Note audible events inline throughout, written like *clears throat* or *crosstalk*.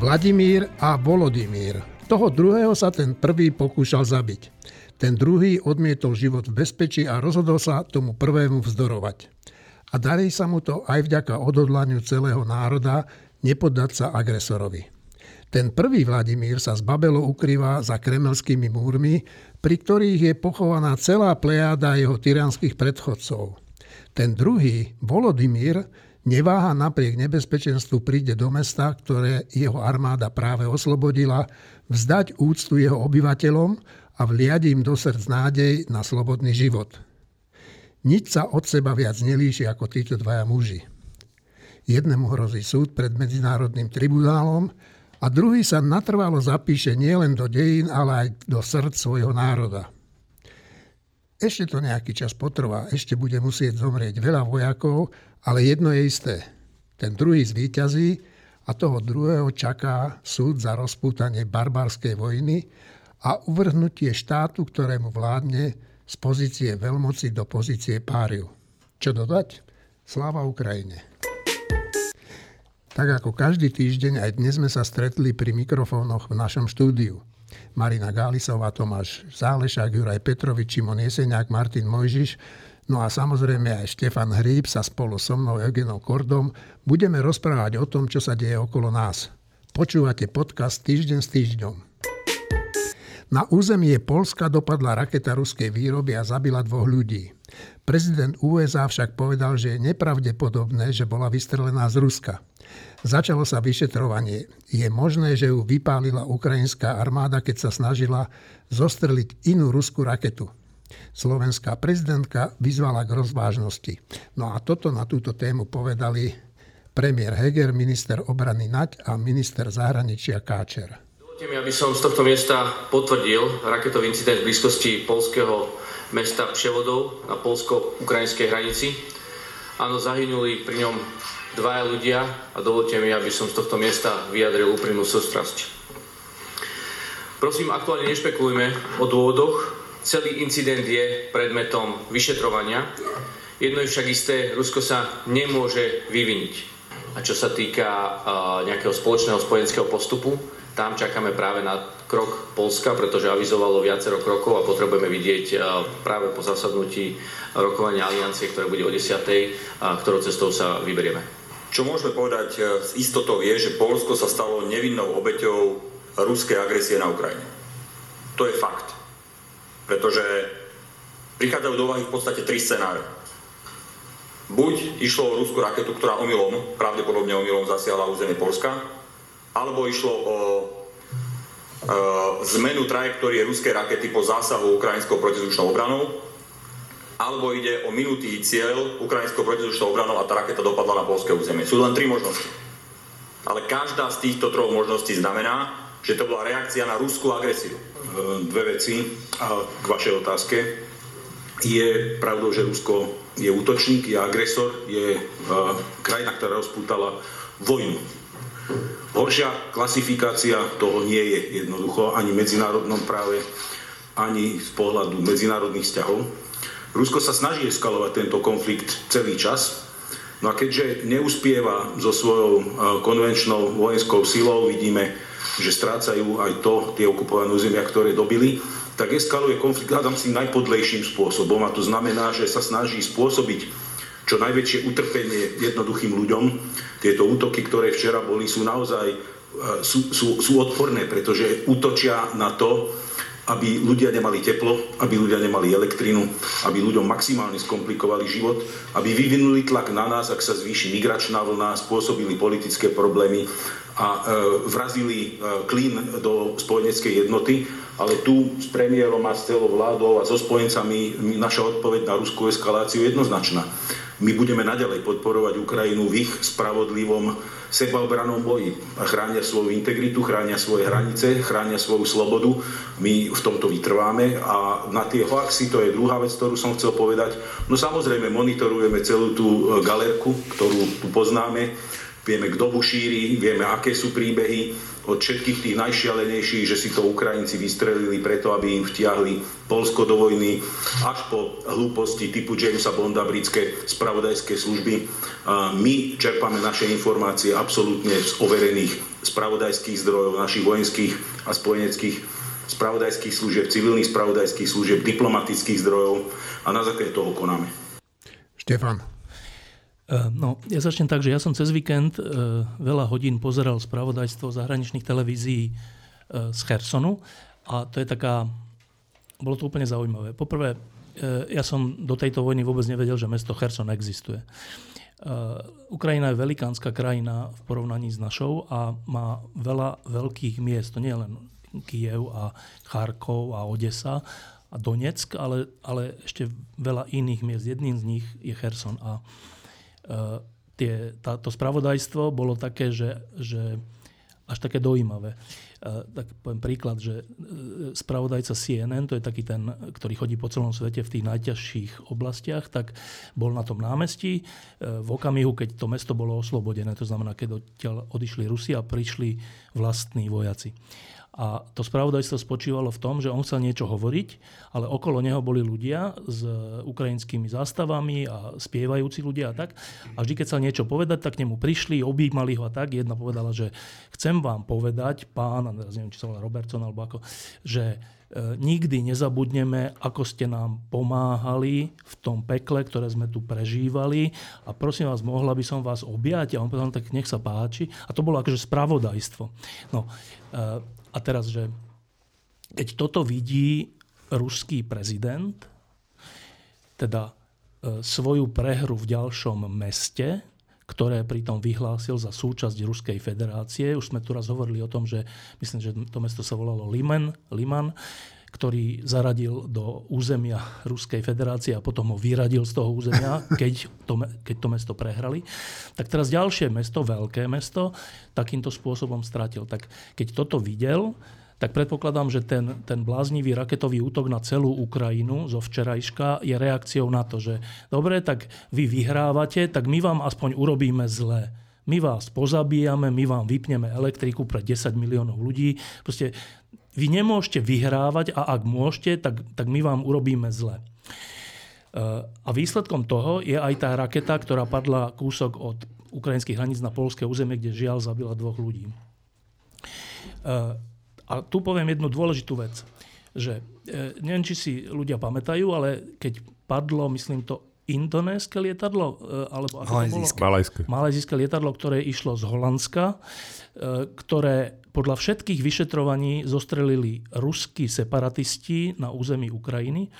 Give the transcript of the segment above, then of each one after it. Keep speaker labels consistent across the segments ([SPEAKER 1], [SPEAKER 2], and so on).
[SPEAKER 1] Vladimír a Volodymír. Toho druhého sa ten prvý pokúšal zabiť. Ten druhý odmietol život v bezpečí a rozhodol sa tomu prvému vzdorovať. A darí sa mu to aj vďaka odhodlaniu celého národa nepoddať sa agresorovi. Ten prvý Vladimír sa z Babelo ukrýva za kremelskými múrmi, pri ktorých je pochovaná celá plejáda jeho tyranských predchodcov. Ten druhý, Volodymyr, Neváha napriek nebezpečenstvu príde do mesta, ktoré jeho armáda práve oslobodila, vzdať úctu jeho obyvateľom a vliať im do srdc nádej na slobodný život. Nič sa od seba viac nelíši ako títo dvaja muži. Jednému hrozí súd pred Medzinárodným tribunálom a druhý sa natrvalo zapíše nielen do dejín, ale aj do srdc svojho národa. Ešte to nejaký čas potrvá, ešte bude musieť zomrieť veľa vojakov, ale jedno je isté. Ten druhý zvíťazí a toho druhého čaká súd za rozpútanie barbarskej vojny a uvrhnutie štátu, ktorému vládne z pozície veľmoci do pozície páriu. Čo dodať? Sláva Ukrajine. Tak ako každý týždeň, aj dnes sme sa stretli pri mikrofónoch v našom štúdiu. Marina Gálisová, Tomáš Zálešák, Juraj Petrovič, Šimon Jeseniak, Martin Mojžiš, no a samozrejme aj Štefan Hríb sa spolu so mnou Eugenom Kordom budeme rozprávať o tom, čo sa deje okolo nás. Počúvate podcast Týždeň s týždňom. Na územie Polska dopadla raketa ruskej výroby a zabila dvoch ľudí. Prezident USA však povedal, že je nepravdepodobné, že bola vystrelená z Ruska. Začalo sa vyšetrovanie. Je možné, že ju vypálila ukrajinská armáda, keď sa snažila zostreliť inú ruskú raketu. Slovenská prezidentka vyzvala k rozvážnosti. No a toto na túto tému povedali premiér Heger, minister obrany Naď a minister zahraničia Káčer.
[SPEAKER 2] Dovolte mi, aby som z tohto miesta potvrdil raketový incident v blízkosti polského mesta Převodov na polsko-ukrajinskej hranici. Áno, zahynuli pri ňom dvaja ľudia a dovolte mi, aby som z tohto miesta vyjadril úprimnú sústrasť. Prosím, aktuálne nešpekulujme o dôvodoch. Celý incident je predmetom vyšetrovania. Jedno je však isté, Rusko sa nemôže vyviniť. A čo sa týka nejakého spoločného spojenského postupu, tam čakáme práve na krok Polska, pretože avizovalo viacero krokov a potrebujeme vidieť práve po zasadnutí rokovania aliancie, ktoré bude o 10. Uh, ktorou cestou sa vyberieme.
[SPEAKER 3] Čo môžeme povedať e, s istotou je, že Polsko sa stalo nevinnou obeťou ruskej agresie na Ukrajine. To je fakt. Pretože prichádzajú do úvahy v podstate tri scenáre. Buď išlo o ruskú raketu, ktorá omylom, pravdepodobne omylom zasiahla územie Polska, alebo išlo o e, zmenu trajektórie ruskej rakety po zásahu ukrajinskou protizdušnou obranou, alebo ide o minutý cieľ ukrajinského protizdušnou obranou a tá raketa dopadla na polské územie. Sú len tri možnosti. Ale každá z týchto troch možností znamená, že to bola reakcia na ruskú agresiu. E,
[SPEAKER 4] dve veci k vašej otázke. Je pravdou, že Rusko je útočník, je agresor, je e, krajina, ktorá rozpútala vojnu. Horšia klasifikácia toho nie je jednoducho ani v medzinárodnom práve, ani z pohľadu medzinárodných vzťahov. Rusko sa snaží eskalovať tento konflikt celý čas, no a keďže neuspieva so svojou e, konvenčnou vojenskou silou, vidíme, že strácajú aj to, tie okupované územia, ktoré dobili, tak eskaluje konflikt, hľadám si, najpodlejším spôsobom a to znamená, že sa snaží spôsobiť čo najväčšie utrpenie jednoduchým ľuďom. Tieto útoky, ktoré včera boli, sú naozaj e, sú, sú, sú odporné, pretože útočia na to, aby ľudia nemali teplo, aby ľudia nemali elektrínu, aby ľuďom maximálne skomplikovali život, aby vyvinuli tlak na nás, ak sa zvýši migračná vlna, spôsobili politické problémy a e, vrazili e, klín do spojeneckej jednoty. Ale tu s premiérom a s celou vládou a so spojencami naša odpoveď na ruskú eskaláciu je jednoznačná. My budeme naďalej podporovať Ukrajinu v ich spravodlivom sebaobranom boji. Chránia svoju integritu, chránia svoje hranice, chránia svoju slobodu. My v tomto vytrváme a na tie hoaxy, to je druhá vec, ktorú som chcel povedať. No samozrejme monitorujeme celú tú e, galerku, ktorú tu poznáme. Vieme, kto bu šíri, vieme, aké sú príbehy od všetkých tých najšialenejších, že si to Ukrajinci vystrelili preto, aby im vtiahli Polsko do vojny, až po hlúposti typu Jamesa Bonda, britské spravodajské služby. My čerpame naše informácie absolútne z overených spravodajských zdrojov, našich vojenských a spojeneckých spravodajských služieb, civilných spravodajských služieb, diplomatických zdrojov a na základe toho konáme.
[SPEAKER 1] Štefan.
[SPEAKER 5] E, no, ja začnem tak, že ja som cez víkend e, veľa hodín pozeral spravodajstvo zahraničných televízií e, z Chersonu a to je taká, bolo to úplne zaujímavé. Poprvé, ja som do tejto vojny vôbec nevedel, že mesto Cherson existuje. Ukrajina je velikánska krajina v porovnaní s našou a má veľa veľkých miest. To nie je len Kiev a Charkov a Odesa a Donetsk, ale, ale ešte veľa iných miest. Jedným z nich je Cherson. A tie, tá, to spravodajstvo bolo také, že, že až také dojímavé. Uh, tak poviem príklad, že uh, spravodajca CNN, to je taký ten, ktorý chodí po celom svete v tých najťažších oblastiach, tak bol na tom námestí v okamihu, keď to mesto bolo oslobodené, to znamená, keď odtiaľ odišli Rusi a prišli vlastní vojaci. A to spravodajstvo spočívalo v tom, že on chcel niečo hovoriť, ale okolo neho boli ľudia s ukrajinskými zástavami a spievajúci ľudia a tak. A vždy, keď chcel niečo povedať, tak k nemu prišli, objímali ho a tak. Jedna povedala, že chcem vám povedať, pán, a neviem, či sa volá Robertson alebo ako, že e, nikdy nezabudneme, ako ste nám pomáhali v tom pekle, ktoré sme tu prežívali a prosím vás, mohla by som vás objať? A on povedal, no tak nech sa páči. A to bolo akože spravodajstvo. No, e, a teraz, že keď toto vidí ruský prezident, teda e, svoju prehru v ďalšom meste, ktoré pritom vyhlásil za súčasť Ruskej federácie. Už sme tu raz hovorili o tom, že myslím, že to mesto sa volalo Liman, Liman ktorý zaradil do územia Ruskej federácie a potom ho vyradil z toho územia, *laughs* keď to, keď to mesto prehrali. Tak teraz ďalšie mesto, veľké mesto, takýmto spôsobom stratil. Tak keď toto videl, tak predpokladám, že ten, ten bláznivý raketový útok na celú Ukrajinu zo včerajška je reakciou na to, že dobre, tak vy vyhrávate, tak my vám aspoň urobíme zlé. My vás pozabíjame, my vám vypneme elektriku pre 10 miliónov ľudí. Proste vy nemôžete vyhrávať a ak môžete, tak, tak my vám urobíme zle. E, a výsledkom toho je aj tá raketa, ktorá padla kúsok od ukrajinských hraníc na polské územie, kde žiaľ zabila dvoch ľudí. E, a tu poviem jednu dôležitú vec, že e, neviem, či si ľudia pamätajú, ale keď padlo, myslím to, indonéske lietadlo, alebo ako
[SPEAKER 6] Malajzijské. to bolo?
[SPEAKER 5] Malajzijské lietadlo, ktoré išlo z Holandska, ktoré podľa všetkých vyšetrovaní zostrelili ruskí separatisti na území Ukrajiny,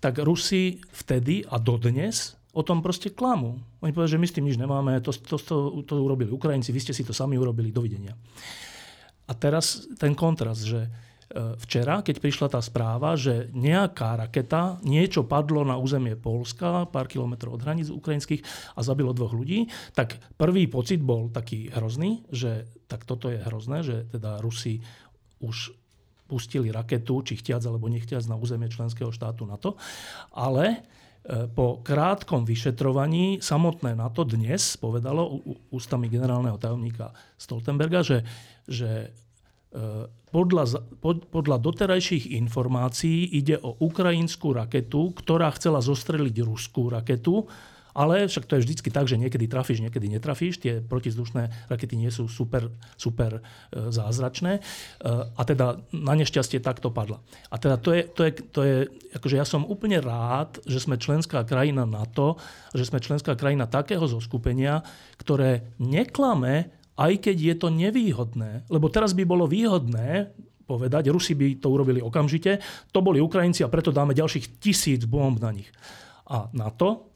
[SPEAKER 5] tak Rusi vtedy a dodnes o tom proste klamú. Oni povedali, že my s tým nič nemáme, to, to, to, to urobili Ukrajinci, vy ste si to sami urobili, dovidenia. A teraz ten kontrast, že E, včera, keď prišla tá správa, že nejaká raketa, niečo padlo na územie Polska, pár kilometrov od hraníc ukrajinských a zabilo dvoch ľudí, tak prvý pocit bol taký hrozný, že tak toto je hrozné, že teda Rusi už pustili raketu, či chtiac alebo nechtiac na územie členského štátu NATO. Ale e, po krátkom vyšetrovaní samotné NATO dnes povedalo ústami generálneho tajomníka Stoltenberga, že, že e, podľa, podľa doterajších informácií ide o ukrajinskú raketu, ktorá chcela zostreliť ruskú raketu, ale však to je vždycky tak, že niekedy trafíš, niekedy netrafíš. Tie protizdušné rakety nie sú super, super e, zázračné. E, a teda na nešťastie takto padla. A teda to je, to je, to je akože ja som úplne rád, že sme členská krajina NATO, že sme členská krajina takého zoskupenia, ktoré neklame aj keď je to nevýhodné. Lebo teraz by bolo výhodné povedať, Rusi by to urobili okamžite, to boli Ukrajinci a preto dáme ďalších tisíc bomb na nich. A na to,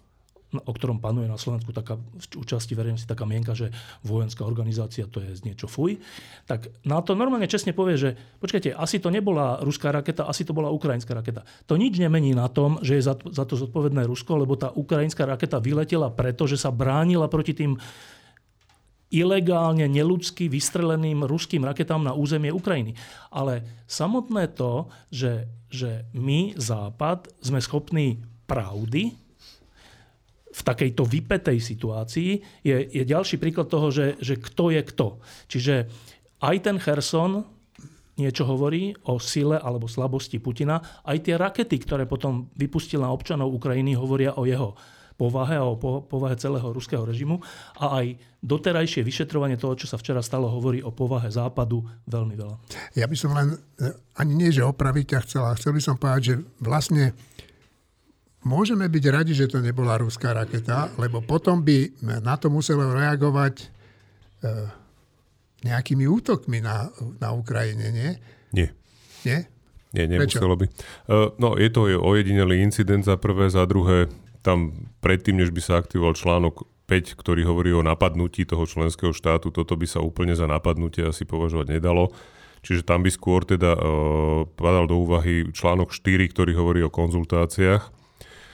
[SPEAKER 5] o ktorom panuje na Slovensku taká v verejnosti taká mienka, že vojenská organizácia to je niečo fuj, tak na to normálne čestne povie, že počkajte, asi to nebola ruská raketa, asi to bola ukrajinská raketa. To nič nemení na tom, že je za, za to zodpovedné Rusko, lebo tá ukrajinská raketa vyletela preto, že sa bránila proti tým ilegálne, neludsky vystreleným ruským raketám na územie Ukrajiny. Ale samotné to, že, že my, Západ, sme schopní pravdy v takejto vypetej situácii, je, je ďalší príklad toho, že, že kto je kto. Čiže aj ten Kherson niečo hovorí o sile alebo slabosti Putina, aj tie rakety, ktoré potom vypustil na občanov Ukrajiny, hovoria o jeho povahe a o povahe celého ruského režimu a aj doterajšie vyšetrovanie toho, čo sa včera stalo, hovorí o povahe Západu veľmi veľa.
[SPEAKER 1] Ja by som len, e, ani nie, že opraviť ťa chcel, ale chcel by som povedať, že vlastne môžeme byť radi, že to nebola ruská raketa, lebo potom by na to muselo reagovať e, nejakými útokmi na, na Ukrajine, nie?
[SPEAKER 6] Nie.
[SPEAKER 1] Nie?
[SPEAKER 6] Nie, nemuselo by. Uh, no, je to ojedinelý incident za prvé, za druhé, tam predtým, než by sa aktivoval článok 5, ktorý hovorí o napadnutí toho členského štátu, toto by sa úplne za napadnutie asi považovať nedalo. Čiže tam by skôr teda uh, padal do úvahy článok 4, ktorý hovorí o konzultáciách.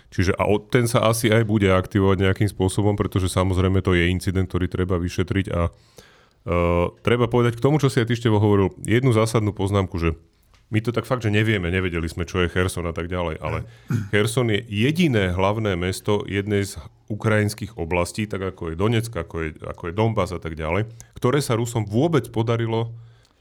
[SPEAKER 6] Čiže a ten sa asi aj bude aktivovať nejakým spôsobom, pretože samozrejme to je incident, ktorý treba vyšetriť a uh, treba povedať k tomu, čo si aj ty Števo hovoril, jednu zásadnú poznámku, že my to tak fakt, že nevieme, nevedeli sme, čo je Kherson a tak ďalej, ale Kherson je jediné hlavné mesto jednej z ukrajinských oblastí, tak ako je Donetsk, ako je, ako je Donbass a tak ďalej, ktoré sa Rusom vôbec podarilo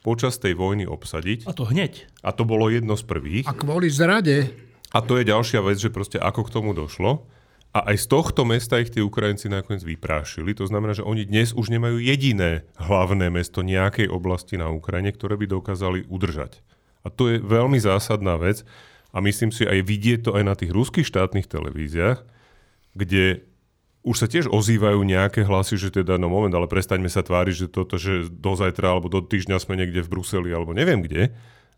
[SPEAKER 6] počas tej vojny obsadiť.
[SPEAKER 5] A to hneď.
[SPEAKER 6] A to bolo jedno z prvých.
[SPEAKER 1] A kvôli zrade.
[SPEAKER 6] A to je ďalšia vec, že proste ako k tomu došlo. A aj z tohto mesta ich tí Ukrajinci nakoniec vyprášili. To znamená, že oni dnes už nemajú jediné hlavné mesto nejakej oblasti na Ukrajine, ktoré by dokázali udržať. A to je veľmi zásadná vec a myslím si aj vidieť to aj na tých ruských štátnych televíziách, kde už sa tiež ozývajú nejaké hlasy, že teda, no moment, ale prestaňme sa tváriť, že toto, že do zajtra alebo do týždňa sme niekde v Bruseli alebo neviem kde.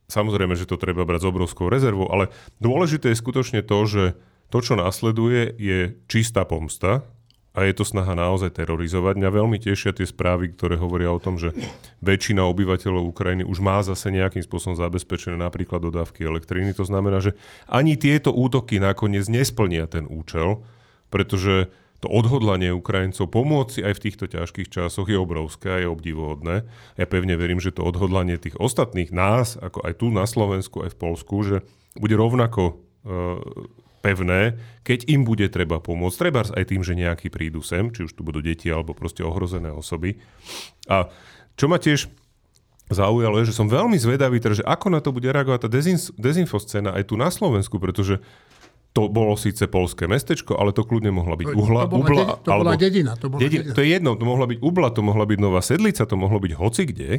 [SPEAKER 6] Samozrejme, že to treba brať s obrovskou rezervou, ale dôležité je skutočne to, že to, čo následuje, je čistá pomsta a je to snaha naozaj terorizovať. Mňa veľmi tešia tie správy, ktoré hovoria o tom, že väčšina obyvateľov Ukrajiny už má zase nejakým spôsobom zabezpečené napríklad dodávky elektriny. To znamená, že ani tieto útoky nakoniec nesplnia ten účel, pretože to odhodlanie Ukrajincov pomôcť aj v týchto ťažkých časoch je obrovské a je obdivuhodné. Ja pevne verím, že to odhodlanie tých ostatných nás, ako aj tu na Slovensku, aj v Polsku, že bude rovnako uh, pevné, keď im bude treba pomôcť. Treba aj tým, že nejakí prídu sem, či už tu budú deti alebo proste ohrozené osoby. A čo ma tiež zaujalo je, že som veľmi zvedavý, teda, že ako na to bude reagovať tá dezinf- dezinfoscéna aj tu na Slovensku, pretože to bolo síce polské mestečko, ale to kľudne mohla byť uhla,
[SPEAKER 1] to bola,
[SPEAKER 6] ubla,
[SPEAKER 1] de- to bola dedina. To, bola
[SPEAKER 6] dedina. to je jedno, to mohla byť ubla, to mohla byť Nová Sedlica, to mohlo byť hoci kde.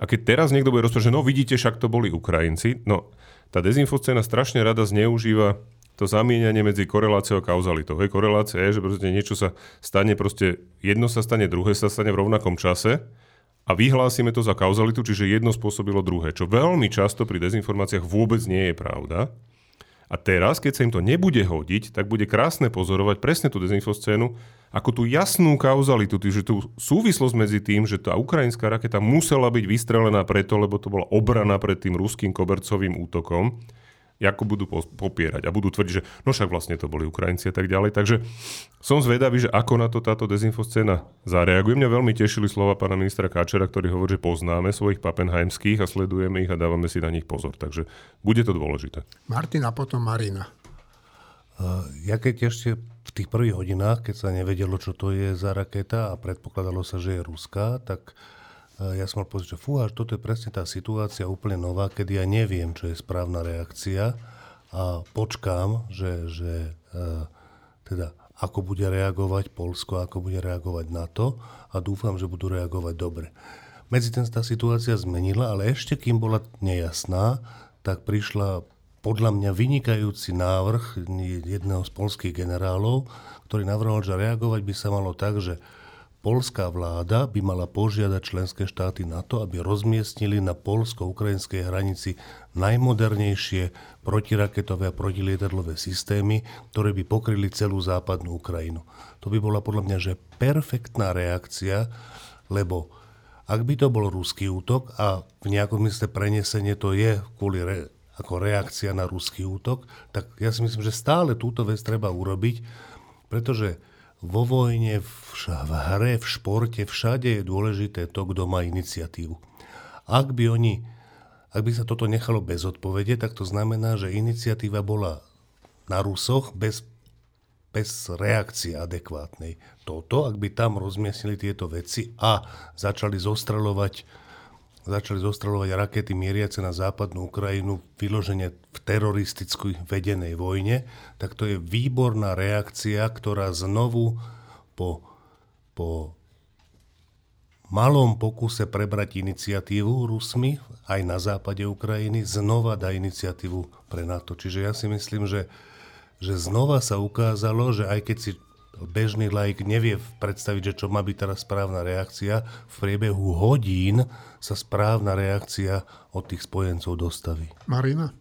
[SPEAKER 6] A keď teraz niekto bude rozprávať, že no vidíte, však to boli Ukrajinci, no tá dezinfoscéna strašne rada zneužíva to zamieňanie medzi koreláciou a kauzalitou. Hej, korelácia je, že proste niečo sa stane, proste jedno sa stane, druhé sa stane v rovnakom čase a vyhlásime to za kauzalitu, čiže jedno spôsobilo druhé, čo veľmi často pri dezinformáciách vôbec nie je pravda. A teraz, keď sa im to nebude hodiť, tak bude krásne pozorovať presne tú dezinfoscénu, ako tú jasnú kauzalitu, že tú súvislosť medzi tým, že tá ukrajinská raketa musela byť vystrelená preto, lebo to bola obrana pred tým ruským kobercovým útokom, ako budú popierať a budú tvrdiť, že no však vlastne to boli Ukrajinci a tak ďalej. Takže som zvedavý, že ako na to táto dezinfoscéna zareaguje. Mňa veľmi tešili slova pána ministra Káčera, ktorý hovorí, že poznáme svojich papenheimských a sledujeme ich a dávame si na nich pozor. Takže bude to dôležité.
[SPEAKER 1] Martin a potom Marina.
[SPEAKER 7] Ja keď ešte v tých prvých hodinách, keď sa nevedelo, čo to je za raketa a predpokladalo sa, že je ruská, tak ja som mal pocit, že fú, až toto je presne tá situácia úplne nová, kedy ja neviem, čo je správna reakcia a počkám, že, že e, teda ako bude reagovať Polsko, ako bude reagovať NATO a dúfam, že budú reagovať dobre. Medzi ten tá situácia zmenila, ale ešte kým bola nejasná, tak prišla podľa mňa vynikajúci návrh jedného z polských generálov, ktorý navrhol, že reagovať by sa malo tak, že Polská vláda by mala požiadať členské štáty na to, aby rozmiestnili na polsko-ukrajinskej hranici najmodernejšie protiraketové a protilietadlové systémy, ktoré by pokryli celú západnú Ukrajinu. To by bola podľa mňa že perfektná reakcia, lebo ak by to bol ruský útok a v nejakom mysle prenesenie to je kvôli re, ako reakcia na ruský útok, tak ja si myslím, že stále túto vec treba urobiť, pretože vo vojne, v, hre, v športe, všade je dôležité to, kto má iniciatívu. Ak by oni, ak by sa toto nechalo bez odpovede, tak to znamená, že iniciatíva bola na Rusoch bez, bez reakcie adekvátnej. Toto, ak by tam rozmiestnili tieto veci a začali zostrelovať začali zostreľovať rakety mieriace na západnú Ukrajinu vyložene v teroristicky vedenej vojne, tak to je výborná reakcia, ktorá znovu po, po malom pokuse prebrať iniciatívu Rusmi aj na západe Ukrajiny, znova dá iniciatívu pre NATO. Čiže ja si myslím, že, že znova sa ukázalo, že aj keď si bežný laik nevie predstaviť, že čo má byť teraz správna reakcia, v priebehu hodín sa správna reakcia od tých spojencov dostaví.
[SPEAKER 1] Marina?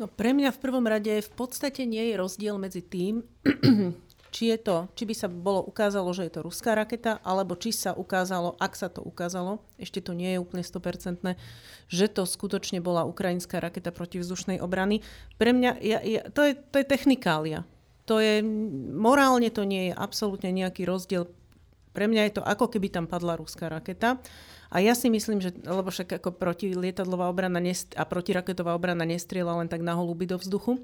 [SPEAKER 8] No pre mňa v prvom rade v podstate nie je rozdiel medzi tým, *clears throat* či, je to, či by sa bolo ukázalo, že je to ruská raketa, alebo či sa ukázalo, ak sa to ukázalo, ešte to nie je úplne 100%, že to skutočne bola ukrajinská raketa protivzdušnej obrany. Pre mňa, ja, ja, to, je, to je technikália. To je, morálne to nie je absolútne nejaký rozdiel. Pre mňa je to ako keby tam padla ruská raketa. A ja si myslím, že, lebo však ako protilietadlová obrana nest- a protiraketová obrana nestriela len tak na holuby do vzduchu,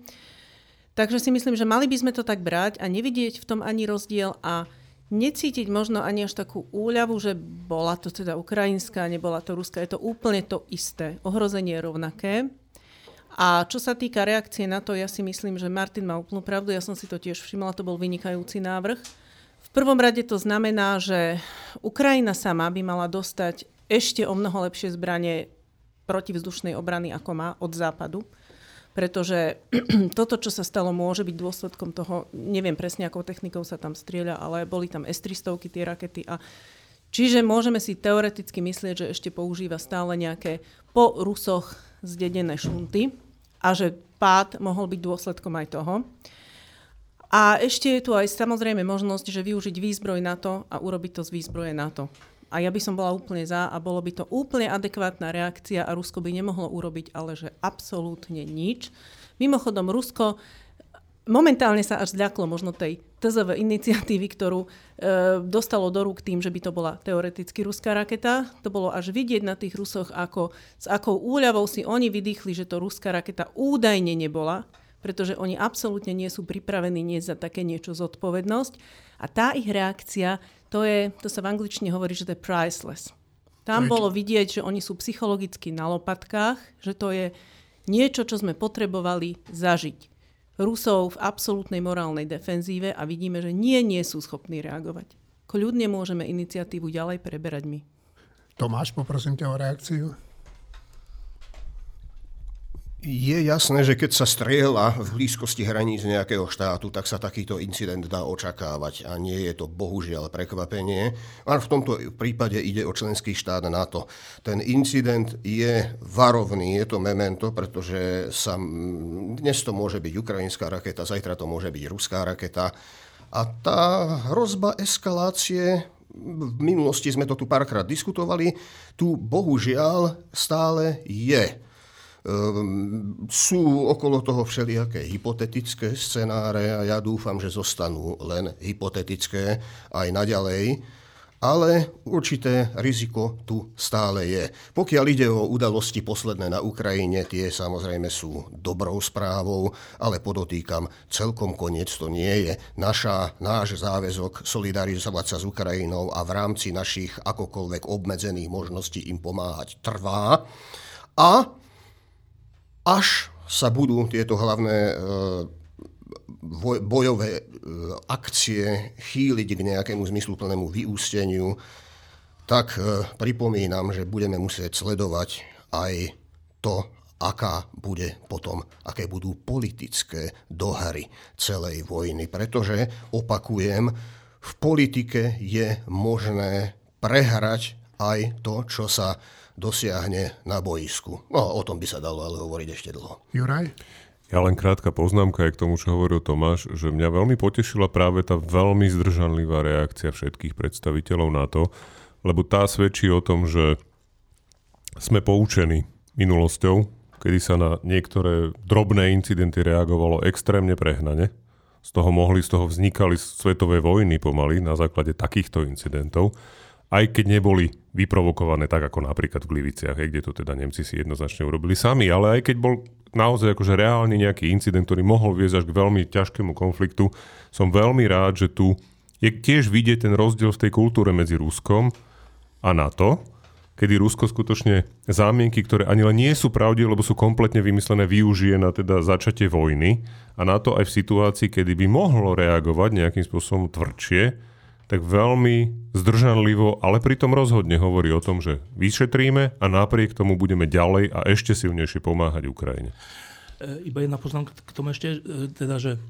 [SPEAKER 8] Takže si myslím, že mali by sme to tak brať a nevidieť v tom ani rozdiel a necítiť možno ani až takú úľavu, že bola to teda ukrajinská, nebola to ruská. Je to úplne to isté. Ohrozenie je rovnaké. A čo sa týka reakcie na to, ja si myslím, že Martin má úplnú pravdu, ja som si to tiež všimla, to bol vynikajúci návrh. V prvom rade to znamená, že Ukrajina sama by mala dostať ešte o mnoho lepšie zbranie protivzdušnej obrany, ako má od západu pretože *clears throat* toto, čo sa stalo, môže byť dôsledkom toho, neviem presne, akou technikou sa tam strieľa, ale boli tam S-300, tie rakety a Čiže môžeme si teoreticky myslieť, že ešte používa stále nejaké po Rusoch zdedené šunty a že pád mohol byť dôsledkom aj toho. A ešte je tu aj samozrejme možnosť, že využiť výzbroj NATO a urobiť to z výzbroje NATO. A ja by som bola úplne za a bolo by to úplne adekvátna reakcia a Rusko by nemohlo urobiť ale že absolútne nič. Mimochodom, Rusko momentálne sa až zľaklo možno tej TZV iniciatívy, ktorú e, dostalo do rúk tým, že by to bola teoreticky ruská raketa. To bolo až vidieť na tých Rusoch, ako, s akou úľavou si oni vydýchli, že to ruská raketa údajne nebola, pretože oni absolútne nie sú pripravení nie za také niečo zodpovednosť. A tá ich reakcia to, je, to sa v angličtine hovorí, že to je priceless. Tam bolo vidieť, že oni sú psychologicky na lopatkách, že to je niečo, čo sme potrebovali zažiť. Rusov v absolútnej morálnej defenzíve a vidíme, že nie, nie sú schopní reagovať. Kľudne môžeme iniciatívu ďalej preberať my.
[SPEAKER 1] Tomáš, poprosím ťa o reakciu.
[SPEAKER 9] Je jasné, že keď sa strieľa v blízkosti hraníc nejakého štátu, tak sa takýto incident dá očakávať a nie je to bohužiaľ prekvapenie. A v tomto prípade ide o členský štát NATO. Ten incident je varovný, je to memento, pretože sa, dnes to môže byť ukrajinská raketa, zajtra to môže byť ruská raketa. A tá hrozba eskalácie v minulosti sme to tu párkrát diskutovali, tu bohužiaľ stále je. Ehm, sú okolo toho všelijaké hypotetické scenáre a ja dúfam, že zostanú len hypotetické aj naďalej, ale určité riziko tu stále je. Pokiaľ ide o udalosti posledné na Ukrajine, tie samozrejme sú dobrou správou, ale podotýkam, celkom koniec to nie je. Naša, náš záväzok solidarizovať sa s Ukrajinou a v rámci našich akokoľvek obmedzených možností im pomáhať trvá. A až sa budú tieto hlavné e, bojové e, akcie chýliť k nejakému zmysluplnému vyústeniu, tak e, pripomínam, že budeme musieť sledovať aj to, aká bude potom, aké budú politické dohary celej vojny. Pretože, opakujem, v politike je možné prehrať aj to, čo sa dosiahne na boisku. No, o tom by sa dalo ale hovoriť ešte dlho.
[SPEAKER 1] Juraj?
[SPEAKER 6] Ja len krátka poznámka aj k tomu, čo hovoril Tomáš, že mňa veľmi potešila práve tá veľmi zdržanlivá reakcia všetkých predstaviteľov na to, lebo tá svedčí o tom, že sme poučení minulosťou, kedy sa na niektoré drobné incidenty reagovalo extrémne prehnane. Z toho mohli, z toho vznikali svetové vojny pomaly na základe takýchto incidentov aj keď neboli vyprovokované tak, ako napríklad v Gliviciach, kde to teda Nemci si jednoznačne urobili sami, ale aj keď bol naozaj akože reálne nejaký incident, ktorý mohol viesť až k veľmi ťažkému konfliktu, som veľmi rád, že tu je tiež vidieť ten rozdiel v tej kultúre medzi Ruskom a NATO, kedy Rusko skutočne zámienky, ktoré ani len nie sú pravde, lebo sú kompletne vymyslené, využije na teda začatie vojny a na to aj v situácii, kedy by mohlo reagovať nejakým spôsobom tvrdšie, tak veľmi zdržanlivo, ale pritom rozhodne hovorí o tom, že vyšetríme a napriek tomu budeme ďalej a ešte silnejšie pomáhať Ukrajine.
[SPEAKER 5] E, iba jedna poznámka k tomu ešte, e, teda, že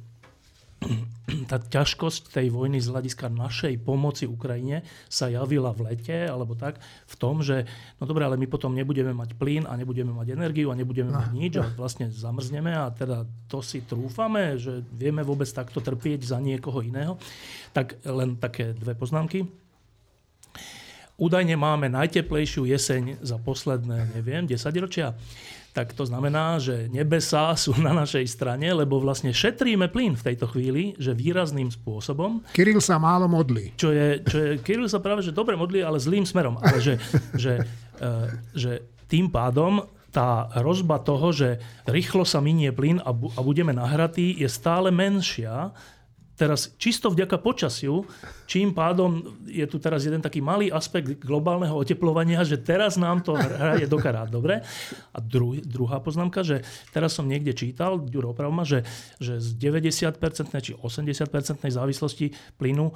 [SPEAKER 5] tá ťažkosť tej vojny z hľadiska našej pomoci Ukrajine sa javila v lete, alebo tak, v tom, že no dobre, ale my potom nebudeme mať plyn a nebudeme mať energiu a nebudeme mať nič a vlastne zamrzneme a teda to si trúfame, že vieme vôbec takto trpieť za niekoho iného. Tak len také dve poznámky. Údajne máme najteplejšiu jeseň za posledné, neviem, 10 ročia tak to znamená, že nebesá sú na našej strane, lebo vlastne šetríme plyn v tejto chvíli, že výrazným spôsobom.
[SPEAKER 1] Kiril sa málo modlí.
[SPEAKER 5] Čo je, čo je, Kiril sa práve že dobre modlí, ale zlým smerom. Ale že, že, uh, že tým pádom tá hrozba toho, že rýchlo sa minie plyn a, bu- a budeme nahratí, je stále menšia, teraz čisto vďaka počasiu, čím pádom je tu teraz jeden taký malý aspekt globálneho oteplovania, že teraz nám to hraje do karát, dobre? A dru, druhá poznámka, že teraz som niekde čítal, Ďuro opravma, že, že z 90% či 80% závislosti plynu e,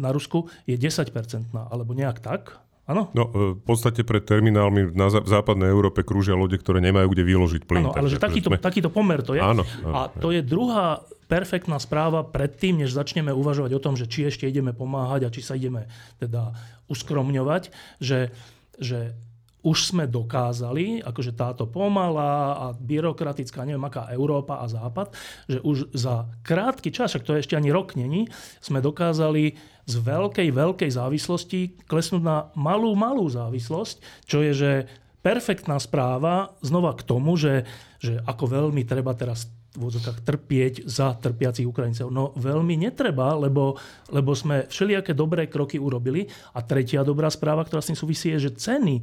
[SPEAKER 5] na Rusku je 10%, alebo nejak tak. Áno?
[SPEAKER 6] No, e, v podstate pred terminálmi na v západnej Európe krúžia lode, ktoré nemajú kde vyložiť plyn.
[SPEAKER 5] Áno, ale že takýto, sme... takýto pomer to je.
[SPEAKER 6] Áno, áno,
[SPEAKER 5] a to je druhá perfektná správa predtým, než začneme uvažovať o tom, že či ešte ideme pomáhať a či sa ideme teda uskromňovať, že, že už sme dokázali, akože táto pomalá a byrokratická, neviem aká Európa a Západ, že už za krátky čas, ak to ešte ani rok není, sme dokázali z veľkej, veľkej závislosti klesnúť na malú, malú závislosť, čo je, že perfektná správa znova k tomu, že, že ako veľmi treba teraz v trpieť za trpiacich Ukrajincov. No veľmi netreba, lebo, lebo sme všelijaké dobré kroky urobili. A tretia dobrá správa, ktorá s tým súvisí, je, že ceny e,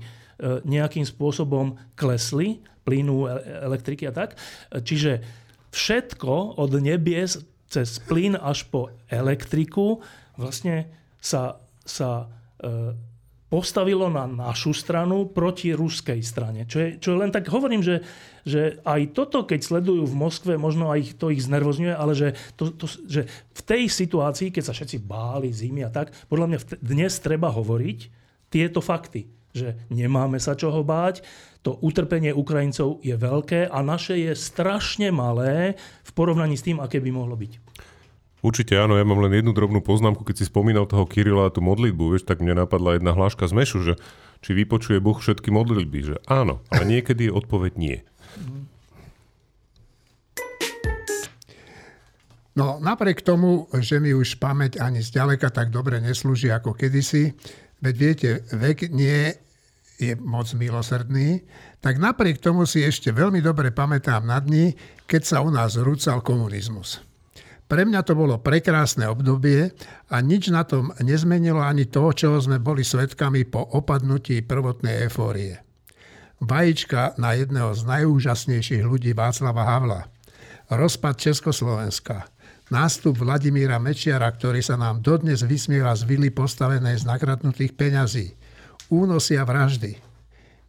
[SPEAKER 5] nejakým spôsobom klesli, plynu, e, elektriky a tak. Čiže všetko od nebies cez plyn až po elektriku vlastne sa, sa e, postavilo na našu stranu proti ruskej strane. Čo je, čo len tak hovorím, že, že aj toto, keď sledujú v Moskve, možno aj to ich znervozňuje, ale že, to, to, že v tej situácii, keď sa všetci báli zimy a tak, podľa mňa dnes treba hovoriť tieto fakty, že nemáme sa čoho báť, to utrpenie Ukrajincov je veľké a naše je strašne malé v porovnaní s tým, aké by mohlo byť.
[SPEAKER 6] Určite áno, ja mám len jednu drobnú poznámku, keď si spomínal toho Kirila a tú modlitbu, vieš, tak mne napadla jedna hláška z Mešu, že či vypočuje Boh všetky modlitby, že áno, ale niekedy je odpoveď nie.
[SPEAKER 1] No napriek tomu, že mi už pamäť ani zďaleka tak dobre neslúži ako kedysi, veď viete, vek nie je moc milosrdný, tak napriek tomu si ešte veľmi dobre pamätám na dni, keď sa u nás rúcal komunizmus. Pre mňa to bolo prekrásne obdobie a nič na tom nezmenilo ani to, čo sme boli svetkami po opadnutí prvotnej efórie. Vajíčka na jedného z najúžasnejších ľudí Václava Havla. Rozpad Československa. Nástup Vladimíra Mečiara, ktorý sa nám dodnes vysmieva z vily postavenej z nakradnutých peňazí. Únosy a vraždy.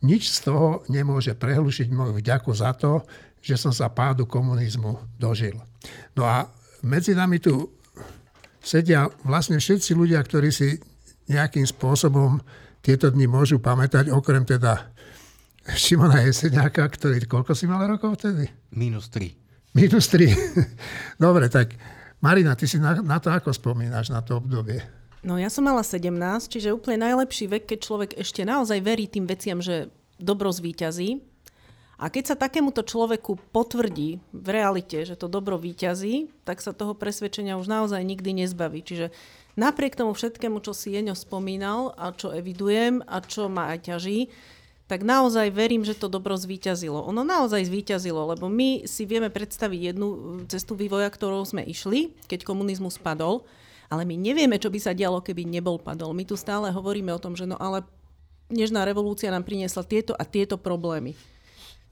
[SPEAKER 1] Nič z toho nemôže prehlušiť moju vďaku za to, že som sa pádu komunizmu dožil. No a medzi nami tu sedia vlastne všetci ľudia, ktorí si nejakým spôsobom tieto dni môžu pamätať, okrem teda Šimona Jeseniaka, ktorý, koľko si mal rokov vtedy?
[SPEAKER 10] Minus 3.
[SPEAKER 1] Minus 3. *laughs* Dobre, tak Marina, ty si na, na to ako spomínaš, na to obdobie?
[SPEAKER 8] No ja som mala 17, čiže úplne najlepší vek, keď človek ešte naozaj verí tým veciam, že dobro zvíťazí. A keď sa takémuto človeku potvrdí v realite, že to dobro výťazí, tak sa toho presvedčenia už naozaj nikdy nezbaví. Čiže napriek tomu všetkému, čo si Jeňo spomínal a čo evidujem a čo ma aj ťaží, tak naozaj verím, že to dobro zvíťazilo. Ono naozaj zvíťazilo, lebo my si vieme predstaviť jednu cestu vývoja, ktorou sme išli, keď komunizmus padol, ale my nevieme, čo by sa dialo, keby nebol padol. My tu stále hovoríme o tom, že no ale Nežná revolúcia nám priniesla tieto a tieto problémy.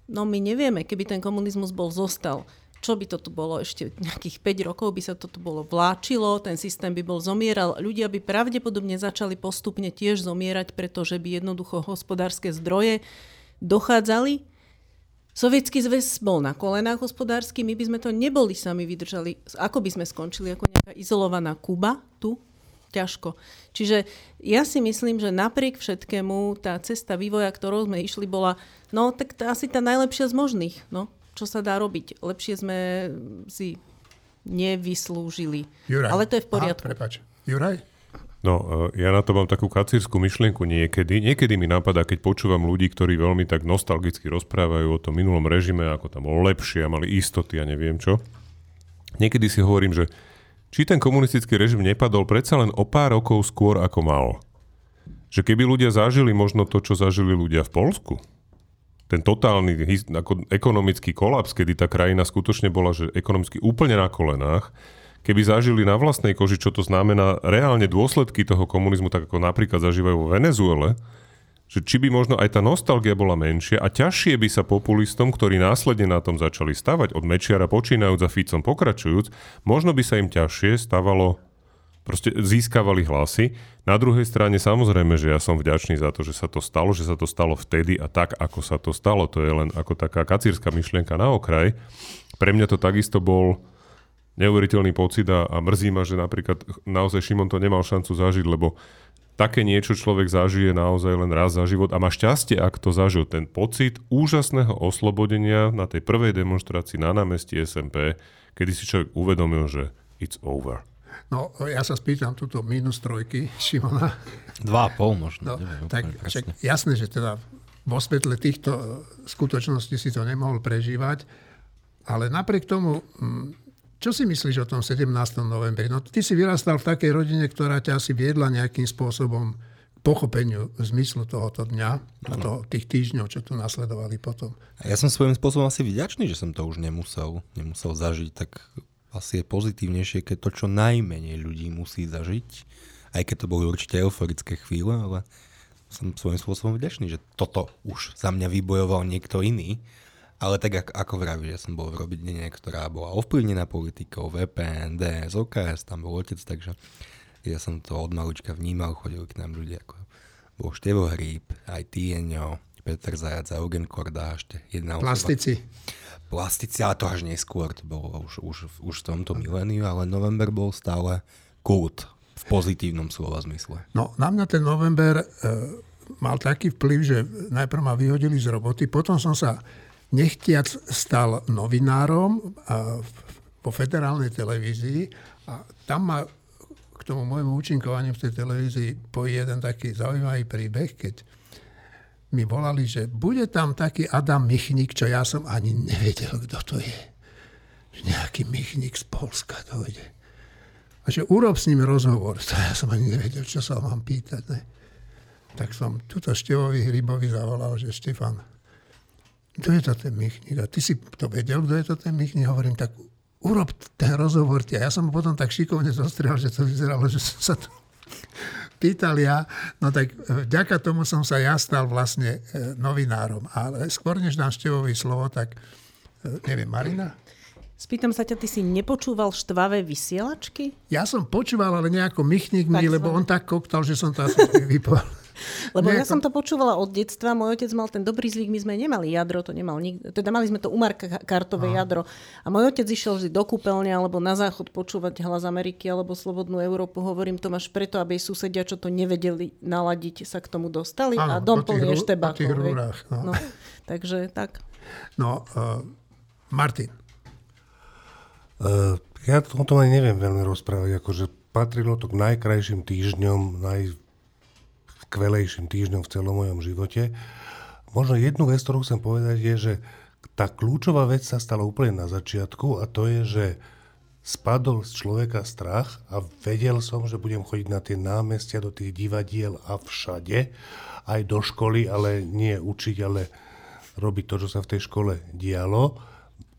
[SPEAKER 8] No my nevieme, keby ten komunizmus bol zostal, čo by to tu bolo ešte nejakých 5 rokov, by sa to tu bolo vláčilo, ten systém by bol zomieral, ľudia by pravdepodobne začali postupne tiež zomierať, pretože by jednoducho hospodárske zdroje dochádzali. Sovietský zväz bol na kolenách hospodársky, my by sme to neboli sami vydržali. Ako by sme skončili? Ako nejaká izolovaná Kuba tu? Ťažko. Čiže ja si myslím, že napriek všetkému tá cesta vývoja, ktorou sme išli, bola no tak tá, asi tá najlepšia z možných. No, čo sa dá robiť? Lepšie sme si nevyslúžili.
[SPEAKER 1] Juraj.
[SPEAKER 8] Ale to je v poriadku.
[SPEAKER 1] Aha, prepač. Juraj?
[SPEAKER 6] No, e, ja na to mám takú kacírskú myšlienku niekedy. Niekedy mi napadá, keď počúvam ľudí, ktorí veľmi tak nostalgicky rozprávajú o tom minulom režime, ako tam bolo lepšie a mali istoty a neviem čo. Niekedy si hovorím, že či ten komunistický režim nepadol predsa len o pár rokov skôr ako mal. Že keby ľudia zažili možno to, čo zažili ľudia v Polsku, ten totálny ako ekonomický kolaps, kedy tá krajina skutočne bola že ekonomicky úplne na kolenách, keby zažili na vlastnej koži, čo to znamená reálne dôsledky toho komunizmu, tak ako napríklad zažívajú vo Venezuele, že či by možno aj tá nostalgia bola menšia a ťažšie by sa populistom, ktorí následne na tom začali stavať, od Mečiara počínajúc a Ficom pokračujúc, možno by sa im ťažšie stavalo, proste získavali hlasy. Na druhej strane samozrejme, že ja som vďačný za to, že sa to stalo, že sa to stalo vtedy a tak, ako sa to stalo. To je len ako taká kacírska myšlienka na okraj. Pre mňa to takisto bol neuveriteľný pocit a, a mrzí ma, že napríklad naozaj Šimon to nemal šancu zažiť, lebo také niečo človek zažije naozaj len raz za život a má šťastie, ak to zažil. Ten pocit úžasného oslobodenia na tej prvej demonstrácii na námestí SMP, kedy si človek uvedomil, že it's over.
[SPEAKER 1] No, ja sa spýtam túto minus trojky Šimona.
[SPEAKER 10] Dva a pol možno.
[SPEAKER 1] No, neviem, tak však jasné, že teda vo svetle týchto skutočností si to nemohol prežívať, ale napriek tomu mm, čo si myslíš o tom 17. novembri? No ty si vyrastal v takej rodine, ktorá ťa asi viedla nejakým spôsobom k pochopeniu zmyslu tohoto dňa a to, tých týždňov, čo tu nasledovali potom.
[SPEAKER 10] A ja som svojím spôsobom asi vďačný, že som to už nemusel, nemusel zažiť, tak asi je pozitívnejšie, keď to čo najmenej ľudí musí zažiť, aj keď to boli určite euforické chvíle, ale som svojím spôsobom vďačný, že toto už za mňa vybojoval niekto iný ale tak ako, vravíš, ja som bol v rodine, ktorá bola ovplyvnená politikou, VPN, DS, OKS, tam bol otec, takže ja som to od malička vnímal, chodili k nám ľudia ako bol Števo Hríb, aj Tieňo, Peter Zajac Eugen Korda, ešte jedna
[SPEAKER 1] Plastici.
[SPEAKER 10] Osoba. Plastici, ale to až neskôr, to bolo už, už, už v tomto miléniu, ale november bol stále kult v pozitívnom slova zmysle.
[SPEAKER 1] No, na mňa ten november e, mal taký vplyv, že najprv ma vyhodili z roboty, potom som sa nechtiac stal novinárom vo federálnej televízii a tam ma k tomu môjmu účinkovaniu v tej televízii pojí jeden taký zaujímavý príbeh, keď mi volali, že bude tam taký Adam Michnik, čo ja som ani nevedel, kto to je. Nejaký Michnik z Polska dojde. A že urob s ním rozhovor. To ja som ani nevedel, čo sa mám pýtať. Ne? Tak som tuto Števovi Hrybovi zavolal, že Štefan, kto je to ten Michnik? A ty si to vedel, kto je to ten Michnik? Hovorím, tak urob ten rozhovor. A ja som potom tak šikovne zostrel, že to vyzeralo, že som sa to *laughs* pýtal ja. No tak e, vďaka tomu som sa ja stal vlastne e, novinárom. Ale skôr než dám Števovi slovo, tak e, neviem, Marina?
[SPEAKER 8] Spýtam sa ťa, ty si nepočúval štvavé vysielačky?
[SPEAKER 1] Ja som počúval, ale nejako Michnik mi, lebo on tak koktal, že som to asi *laughs* vypol.
[SPEAKER 8] Lebo ja som to počúvala od detstva, môj otec mal ten dobrý zvyk, my sme nemali jadro, to nemal nikto, teda mali sme to u Marka kartové jadro. A môj otec išiel vždy do kúpeľne alebo na záchod počúvať hlas Ameriky alebo Slobodnú Európu. Hovorím to máš preto, aby susedia, čo to nevedeli naladiť, sa k tomu dostali
[SPEAKER 1] Áno,
[SPEAKER 8] a dom plný
[SPEAKER 1] eštebákov.
[SPEAKER 8] No. no. Takže tak.
[SPEAKER 1] No, uh, Martin.
[SPEAKER 7] Uh, ja o tom aj neviem veľmi rozprávať, akože patrilo to k najkrajším týždňom, naj, skvelejším týždňom v celom mojom živote. Možno jednu vec, ktorú chcem povedať, je, že tá kľúčová vec sa stala úplne na začiatku a to je, že spadol z človeka strach a vedel som, že budem chodiť na tie námestia, do tých divadiel a všade, aj do školy, ale nie učiť, ale robiť to, čo sa v tej škole dialo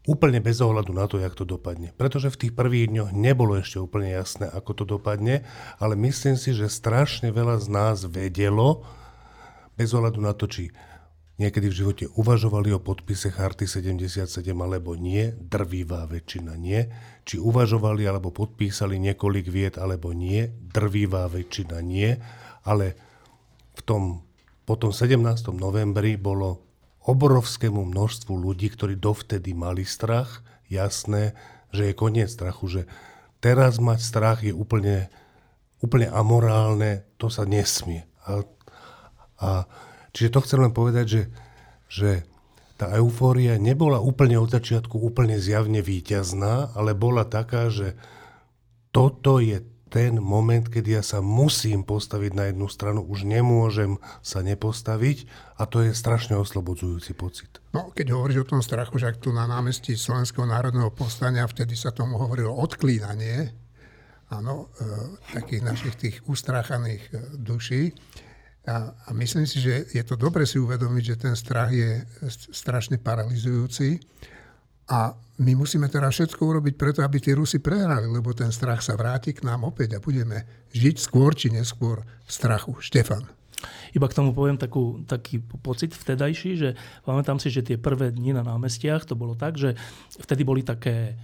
[SPEAKER 7] úplne bez ohľadu na to, jak to dopadne. Pretože v tých prvých dňoch nebolo ešte úplne jasné, ako to dopadne, ale myslím si, že strašne veľa z nás vedelo, bez ohľadu na to, či niekedy v živote uvažovali o podpise Charty 77 alebo nie, drvivá väčšina nie. Či uvažovali alebo podpísali niekoľk viet alebo nie, drvivá väčšina nie. Ale v tom, po tom 17. novembri bolo obrovskému množstvu ľudí, ktorí dovtedy mali strach, jasné, že je koniec strachu, že teraz mať strach je úplne, úplne amorálne, to sa nesmie. A, a Čiže to chcem len povedať, že, že tá eufória nebola úplne od začiatku úplne zjavne výťazná, ale bola taká, že toto je ten moment, kedy ja sa musím postaviť na jednu stranu, už nemôžem sa nepostaviť a to je strašne oslobodzujúci pocit.
[SPEAKER 1] No, keď hovoríš o tom strachu, že tu na námestí Slovenského národného povstania, vtedy sa tomu hovorilo odklínanie, áno, e, takých našich tých ustráchaných e, duší, a, a myslím si, že je to dobre si uvedomiť, že ten strach je strašne paralizujúci a my musíme teraz všetko urobiť preto, aby tí Rusi prehrali, lebo ten strach sa vráti k nám opäť a budeme žiť skôr či neskôr v strachu. Štefan.
[SPEAKER 5] Iba k tomu poviem takú, taký pocit vtedajší, že pamätám si, že tie prvé dni na námestiach to bolo tak, že vtedy boli také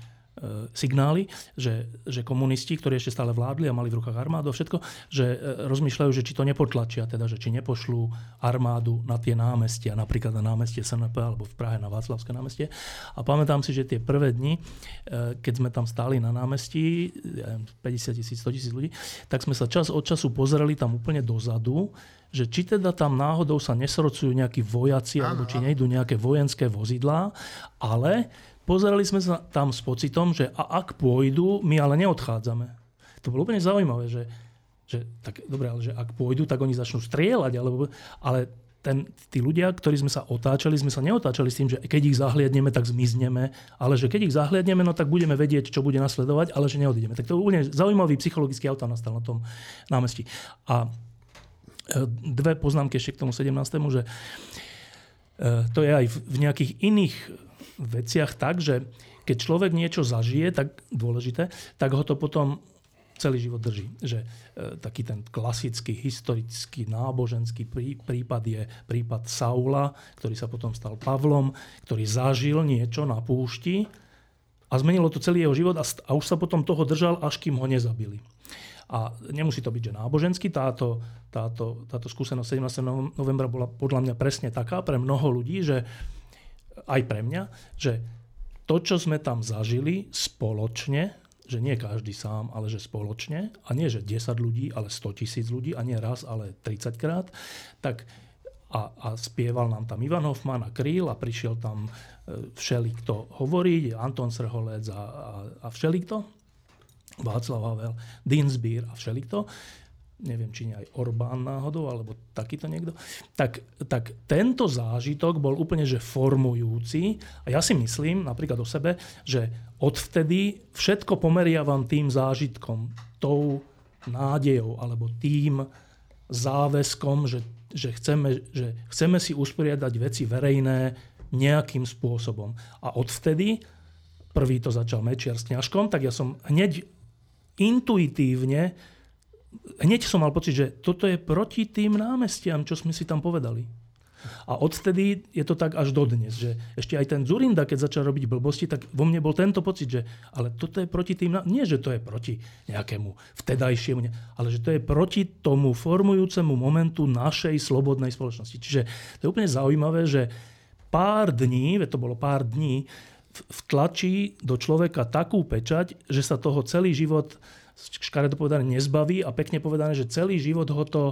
[SPEAKER 5] signály, že, že komunisti, ktorí ešte stále vládli a mali v rukách armádu a všetko, že e, rozmýšľajú, že či to nepotlačia, teda, že či nepošlú armádu na tie námestia, napríklad na námestie SNP alebo v Prahe na Václavské námestie. A pamätám si, že tie prvé dni, e, keď sme tam stáli na námestí, 50 tisíc, 100 tisíc ľudí, tak sme sa čas od času pozerali tam úplne dozadu, že či teda tam náhodou sa nesrocujú nejakí vojaci, alebo či nejdú nejaké vojenské vozidlá, ale Pozerali sme sa tam s pocitom, že a ak pôjdu, my ale neodchádzame. To bolo úplne zaujímavé, že, že tak, dobre, ale že ak pôjdu, tak oni začnú strieľať, alebo, ale ten, tí ľudia, ktorí sme sa otáčali, sme sa neotáčali s tým, že keď ich zahliadneme, tak zmizneme, ale že keď ich zahliadneme, no tak budeme vedieť, čo bude nasledovať, ale že neodídeme. Tak to úplne zaujímavý psychologický auto nastal na tom námestí. A e, dve poznámky ešte k tomu 17. že e, to je aj v nejakých iných veciach tak, že keď človek niečo zažije, tak dôležité, tak ho to potom celý život drží. Že e, taký ten klasický, historický, náboženský prí, prípad je prípad Saula, ktorý sa potom stal Pavlom, ktorý zažil niečo na púšti a zmenilo to celý jeho život a, a už sa potom toho držal, až kým ho nezabili. A nemusí to byť, že náboženský. Táto, táto, táto skúsenosť 17. novembra bola podľa mňa presne taká pre mnoho ľudí, že aj pre mňa, že to, čo sme tam zažili spoločne, že nie každý sám, ale že spoločne, a nie, že 10 ľudí, ale 100 tisíc ľudí, a nie raz, ale 30 krát, tak a, a spieval nám tam Ivan Hoffman a Kríl a prišiel tam e, všelikto hovoriť, Anton Srholec a, a, a všelikto, Václav Havel, Dinsbír a všelikto neviem, či nie aj Orbán náhodou, alebo takýto niekto, tak, tak tento zážitok bol úplne že formujúci. A ja si myslím, napríklad o sebe, že odvtedy všetko pomeriavam tým zážitkom, tou nádejou, alebo tým záväzkom, že, že, chceme, že chceme si usporiadať veci verejné nejakým spôsobom. A odvtedy, prvý to začal Mečiar s kňažkom, tak ja som hneď intuitívne hneď som mal pocit, že toto je proti tým námestiam, čo sme si tam povedali. A odtedy je to tak až dodnes, že ešte aj ten Zurinda, keď začal robiť blbosti, tak vo mne bol tento pocit, že ale toto je proti tým, nie že to je proti nejakému vtedajšiemu, ale že to je proti tomu formujúcemu momentu našej slobodnej spoločnosti. Čiže to je úplne zaujímavé, že pár dní, to bolo pár dní, vtlačí do človeka takú pečať, že sa toho celý život škaredo povedané nezbaví a pekne povedané, že celý život ho to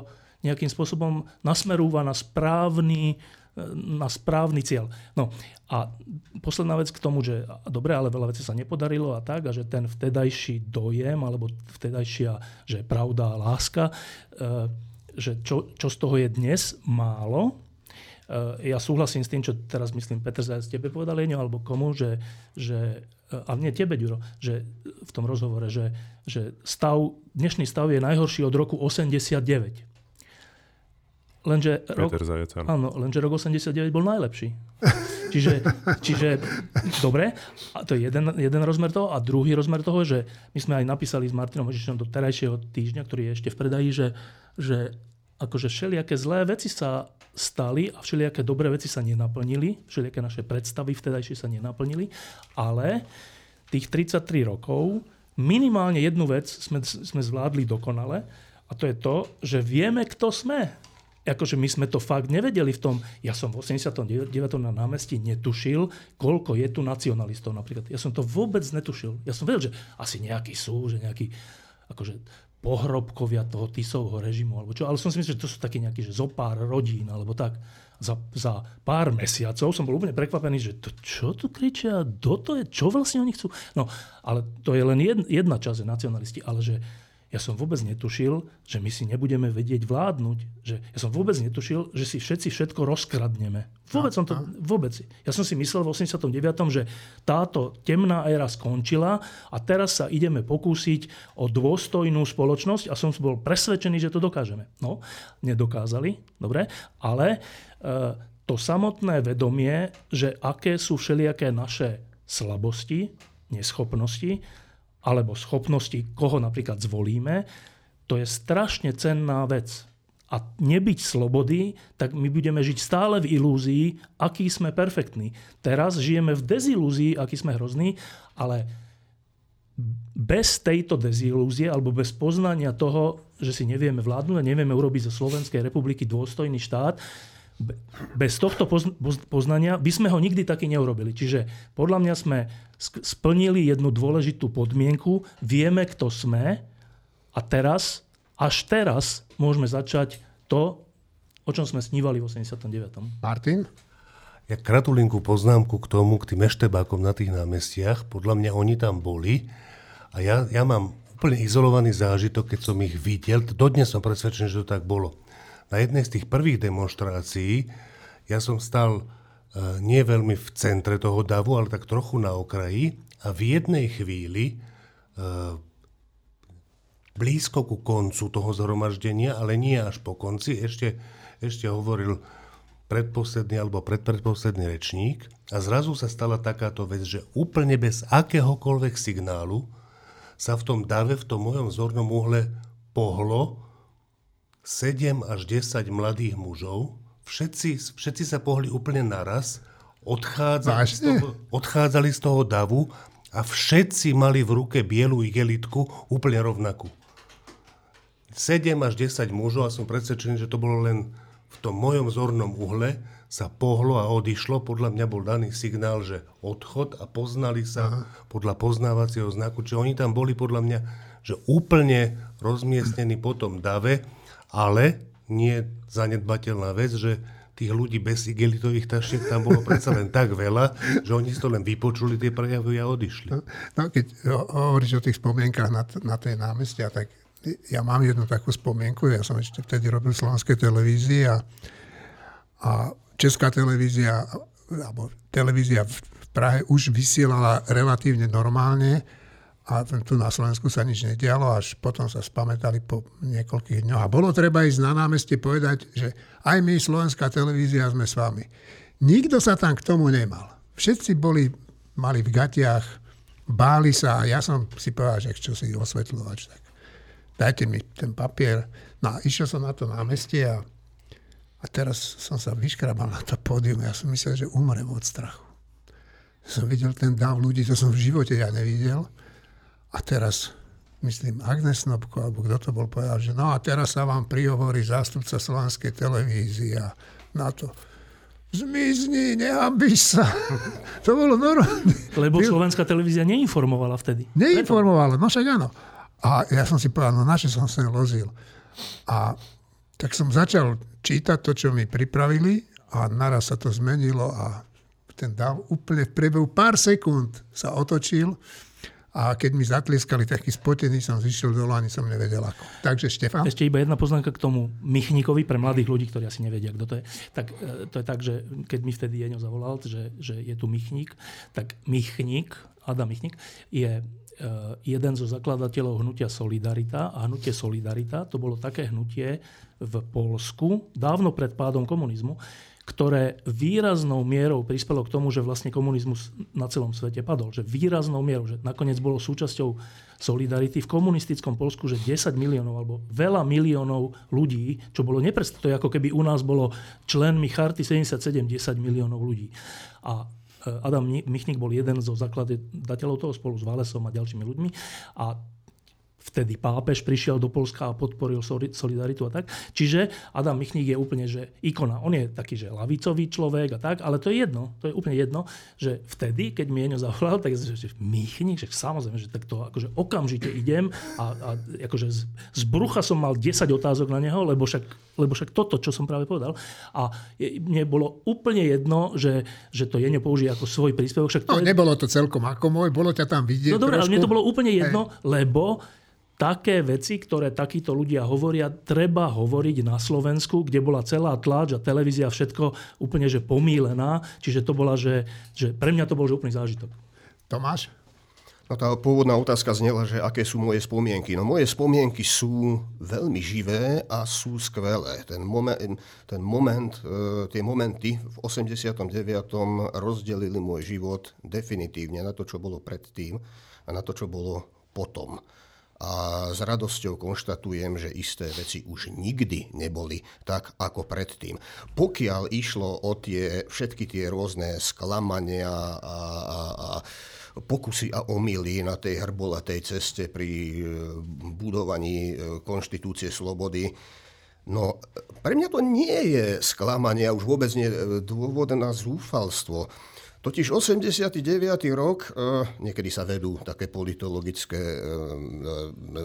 [SPEAKER 5] nejakým spôsobom nasmerúva na správny, na správny cieľ. No a posledná vec k tomu, že dobre, ale veľa vecí sa nepodarilo a tak, a že ten vtedajší dojem, alebo vtedajšia, že pravda a láska, e, že čo, čo z toho je dnes málo, e, ja súhlasím s tým, čo teraz myslím Petr Zajac tebe povedal, Jeňo, alebo komu, že, že a nie tebe, Ďuro, že v tom rozhovore, že, že stav, dnešný stav je najhorší od roku 89. Lenže rok,
[SPEAKER 6] Zajac,
[SPEAKER 5] áno, lenže rok 89 bol najlepší. Čiže, čiže dobre, a to je jeden, jeden rozmer toho. A druhý rozmer toho, že my sme aj napísali s Martinom Hožičom do terajšieho týždňa, ktorý je ešte v predaji, že, že akože všelijaké zlé veci sa stali a všelijaké dobré veci sa nenaplnili, všelijaké naše predstavy vtedajšie sa nenaplnili, ale tých 33 rokov minimálne jednu vec sme, sme zvládli dokonale a to je to, že vieme, kto sme. Akože my sme to fakt nevedeli v tom, ja som v 89. na námestí netušil, koľko je tu nacionalistov napríklad. Ja som to vôbec netušil. Ja som vedel, že asi nejakí sú, že nejakí akože pohrobkovia toho Tisovho režimu, alebo čo. Ale som si myslel, že to sú takí nejakí, že zo pár rodín, alebo tak. Za, za pár mesiacov som bol úplne prekvapený, že to, čo tu kričia, kto to je, čo vlastne oni chcú. No, ale to je len jedna, jedna časť, nacionalisti, ale že ja som vôbec netušil, že my si nebudeme vedieť vládnuť. Že ja som vôbec netušil, že si všetci všetko rozkradneme. Vôbec som to, vôbec. Ja som si myslel v 89., že táto temná éra skončila a teraz sa ideme pokúsiť o dôstojnú spoločnosť a som bol presvedčený, že to dokážeme. No, nedokázali, dobre, ale e, to samotné vedomie, že aké sú všelijaké naše slabosti, neschopnosti, alebo schopnosti, koho napríklad zvolíme, to je strašne cenná vec. A nebyť slobody, tak my budeme žiť stále v ilúzii, aký sme perfektní. Teraz žijeme v dezilúzii, aký sme hrozní, ale bez tejto dezilúzie alebo bez poznania toho, že si nevieme vládnuť a nevieme urobiť zo Slovenskej republiky dôstojný štát, bez tohto poznania by sme ho nikdy taký neurobili. Čiže podľa mňa sme splnili jednu dôležitú podmienku, vieme, kto sme a teraz, až teraz môžeme začať to, o čom sme snívali v 89.
[SPEAKER 1] Martin?
[SPEAKER 7] Ja kratulinku poznámku k tomu, k tým eštebákom na tých námestiach. Podľa mňa oni tam boli a ja, ja mám úplne izolovaný zážitok, keď som ich videl. Dodnes som presvedčený, že to tak bolo na jednej z tých prvých demonstrácií ja som stal e, nie veľmi v centre toho davu, ale tak trochu na okraji a v jednej chvíli e, blízko ku koncu toho zhromaždenia, ale nie až po konci, ešte, ešte hovoril predposledný alebo predpredposledný rečník a zrazu sa stala takáto vec, že úplne bez akéhokoľvek signálu sa v tom dave, v tom mojom zornom uhle pohlo 7 až 10 mladých mužov, všetci, všetci sa pohli úplne naraz, odchádzali z, toho, odchádzali z toho davu a všetci mali v ruke bielu igelitku úplne rovnakú. 7 až 10 mužov a som presvedčený, že to bolo len v tom mojom zornom uhle sa pohlo a odišlo. Podľa mňa bol daný signál, že odchod a poznali sa Aha. podľa poznávacieho znaku. Čiže oni tam boli podľa mňa že úplne rozmiestnení po tom dave ale nie zanedbateľná vec, že tých ľudí bez igelitových tašiek tam bolo predsa len tak veľa, že oni si to len vypočuli tie prejavy a odišli. No,
[SPEAKER 1] no keď hovoríš o tých spomienkach na, na tej námestia, tak ja mám jednu takú spomienku, ja som ešte vtedy robil v slovenskej televízii a, a česká televízia, alebo televízia v Prahe už vysielala relatívne normálne, a tu na Slovensku sa nič nedialo, až potom sa spamätali po niekoľkých dňoch. A bolo treba ísť na námestie povedať, že aj my, slovenská televízia, sme s vami. Nikto sa tam k tomu nemal. Všetci boli, mali v gatiach, báli sa a ja som si povedal, že čo si osvetľovač, tak dajte mi ten papier. No a išiel som na to námestie a, a teraz som sa vyškrabal na to pódium. Ja som myslel, že umrem od strachu. Som videl ten dáv ľudí, to som v živote ja nevidel. A teraz, myslím, Agnes Snobko, alebo kto to bol, povedal, že no a teraz sa vám prihovorí zástupca Slovenskej televízie a na to. Zmizni, nehambíš sa. *laughs* to bolo normálne.
[SPEAKER 5] Lebo slovenská televízia neinformovala vtedy.
[SPEAKER 1] Neinformovala, no však áno. A ja som si povedal, no naše som sa lozil. A tak som začal čítať to, čo mi pripravili a naraz sa to zmenilo a ten dáv úplne v priebehu pár sekúnd sa otočil a keď mi zatlieskali taký spotený, som zišiel dole, ani som nevedel ako. Takže Štefan?
[SPEAKER 5] Ešte iba jedna poznámka k tomu Michníkovi pre mladých ľudí, ktorí asi nevedia, kto to je. Tak e, to je tak, že keď mi vtedy Jeňo zavolal, že, že je tu Michník, tak Michník, Adam Michník, je e, jeden zo zakladateľov hnutia Solidarita a hnutie Solidarita to bolo také hnutie v Polsku dávno pred pádom komunizmu, ktoré výraznou mierou prispelo k tomu, že vlastne komunizmus na celom svete padol. Že výraznou mierou, že nakoniec bolo súčasťou Solidarity v komunistickom Polsku, že 10 miliónov alebo veľa miliónov ľudí, čo bolo neprestato, to ako keby u nás bolo členmi Charty 77 10 miliónov ľudí. A e, Adam Michnik bol jeden zo zakladateľov toho spolu s Valesom a ďalšími ľuďmi. A vtedy pápež prišiel do Polska a podporil solidaritu a tak. Čiže Adam Michník je úplne, že ikona. On je taký, že lavicový človek a tak, ale to je jedno, to je úplne jedno, že vtedy, keď mi Eňo zavolal, tak že Michník, že samozrejme, že takto akože okamžite idem a, a akože z, z brucha som mal 10 otázok na neho, lebo však, lebo však toto, čo som práve povedal. A je, mne bolo úplne jedno, že, že to Jeňo použije ako svoj príspevok. Však to
[SPEAKER 1] no, je... nebolo to celkom ako môj, bolo ťa tam vidieť.
[SPEAKER 5] No dobre, ale mne to bolo úplne jedno, hey. lebo také veci, ktoré takíto ľudia hovoria, treba hovoriť na Slovensku, kde bola celá tlač a televízia všetko úplne že pomílená. Čiže to bola, že, že pre mňa to bol že úplný zážitok.
[SPEAKER 1] Tomáš?
[SPEAKER 9] No tá pôvodná otázka znela, že aké sú moje spomienky. No moje spomienky sú veľmi živé a sú skvelé. Ten moment, ten moment e, tie momenty v 89. rozdelili môj život definitívne na to, čo bolo predtým a na to, čo bolo potom a s radosťou konštatujem, že isté veci už nikdy neboli tak ako predtým. Pokiaľ išlo o tie, všetky tie rôzne sklamania a, a, a pokusy a omily na tej hrbolatej ceste pri e, budovaní e, konštitúcie slobody, No, pre mňa to nie je sklamanie a už vôbec nie e, dôvod na zúfalstvo. Totiž 89. rok, e, niekedy sa vedú také politologické e, e,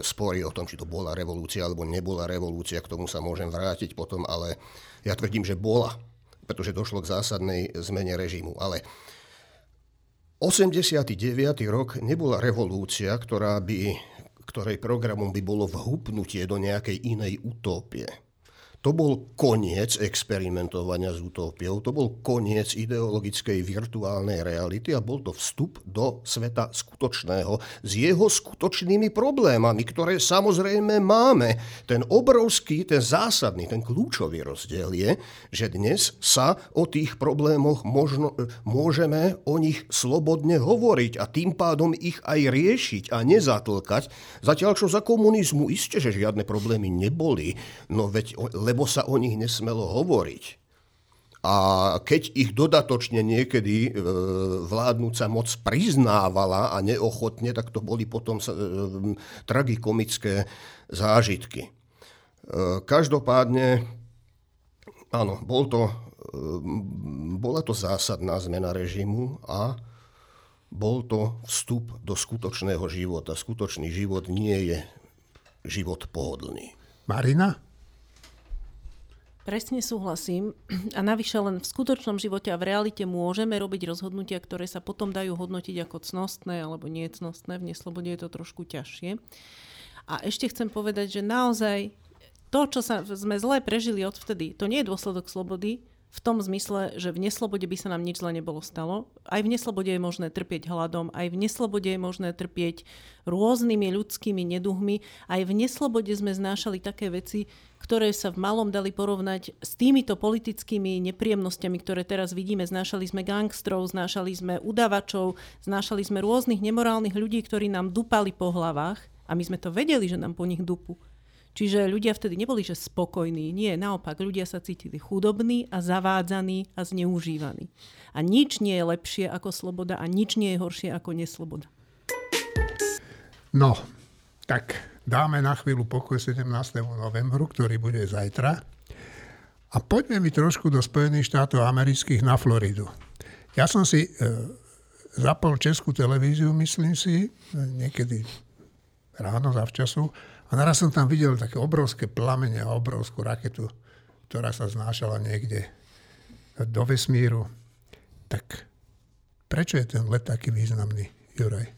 [SPEAKER 9] spory o tom, či to bola revolúcia alebo nebola revolúcia, k tomu sa môžem vrátiť potom, ale ja tvrdím, že bola, pretože došlo k zásadnej zmene režimu. Ale 89. rok nebola revolúcia, ktorá by, ktorej programom by bolo vhupnutie do nejakej inej utópie to bol koniec experimentovania s utópiou, to bol koniec ideologickej virtuálnej reality a bol to vstup do sveta skutočného s jeho skutočnými problémami, ktoré samozrejme máme. Ten obrovský, ten zásadný, ten kľúčový rozdiel je, že dnes sa o tých problémoch možno, môžeme o nich slobodne hovoriť a tým pádom ich aj riešiť a nezatlkať. Zatiaľ, čo za komunizmu isté, že žiadne problémy neboli, no veď lebo sa o nich nesmelo hovoriť. A keď ich dodatočne niekedy e, vládnúca moc priznávala a neochotne, tak to boli potom e, tragikomické zážitky. E, každopádne, áno, bol to, bola to zásadná zmena režimu a bol to vstup do skutočného života. Skutočný život nie je život pohodlný.
[SPEAKER 1] Marina?
[SPEAKER 8] Presne súhlasím. A navyše len v skutočnom živote a v realite môžeme robiť rozhodnutia, ktoré sa potom dajú hodnotiť ako cnostné alebo niecnostné. V neslobode je to trošku ťažšie. A ešte chcem povedať, že naozaj to, čo sa, sme zle prežili odvtedy, to nie je dôsledok slobody, v tom zmysle, že v neslobode by sa nám nič zle nebolo stalo. Aj v neslobode je možné trpieť hladom, aj v neslobode je možné trpieť rôznymi ľudskými neduhmi, aj v neslobode sme znášali také veci, ktoré sa v malom dali porovnať s týmito politickými nepríjemnosťami, ktoré teraz vidíme. Znášali sme gangstrov, znášali sme udavačov, znášali sme rôznych nemorálnych ľudí, ktorí nám dupali po hlavách a my sme to vedeli, že nám po nich dupu. Čiže ľudia vtedy neboli že spokojní. Nie, naopak, ľudia sa cítili chudobní a zavádzaní a zneužívaní. A nič nie je lepšie ako sloboda a nič nie je horšie ako nesloboda.
[SPEAKER 1] No, tak dáme na chvíľu pokoj 17. novembru, ktorý bude zajtra. A poďme mi trošku do Spojených štátov amerických na Floridu. Ja som si e, zapol českú televíziu, myslím si, niekedy ráno zavčasu a naraz som tam videl také obrovské plamene a obrovskú raketu, ktorá sa znášala niekde do vesmíru. Tak prečo je ten let taký významný, Juraj?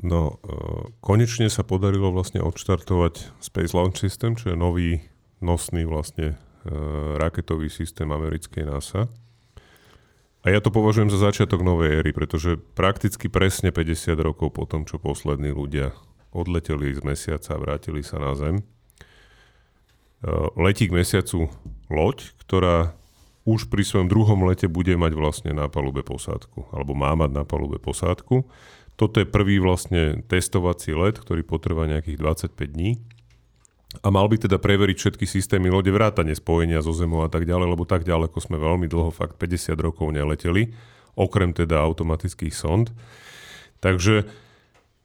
[SPEAKER 6] No, e, konečne sa podarilo vlastne odštartovať Space Launch System, čo je nový nosný vlastne e, raketový systém americkej NASA. A ja to považujem za začiatok novej éry, pretože prakticky presne 50 rokov po tom, čo poslední ľudia odleteli z mesiaca a vrátili sa na Zem. E, letí k mesiacu loď, ktorá už pri svojom druhom lete bude mať vlastne na palube posádku, alebo má mať na palube posádku. Toto je prvý vlastne testovací let, ktorý potrvá nejakých 25 dní. A mal by teda preveriť všetky systémy lode vrátane spojenia so zemou a tak ďalej, lebo tak ďaleko sme veľmi dlho, fakt 50 rokov neleteli, okrem teda automatických sond. Takže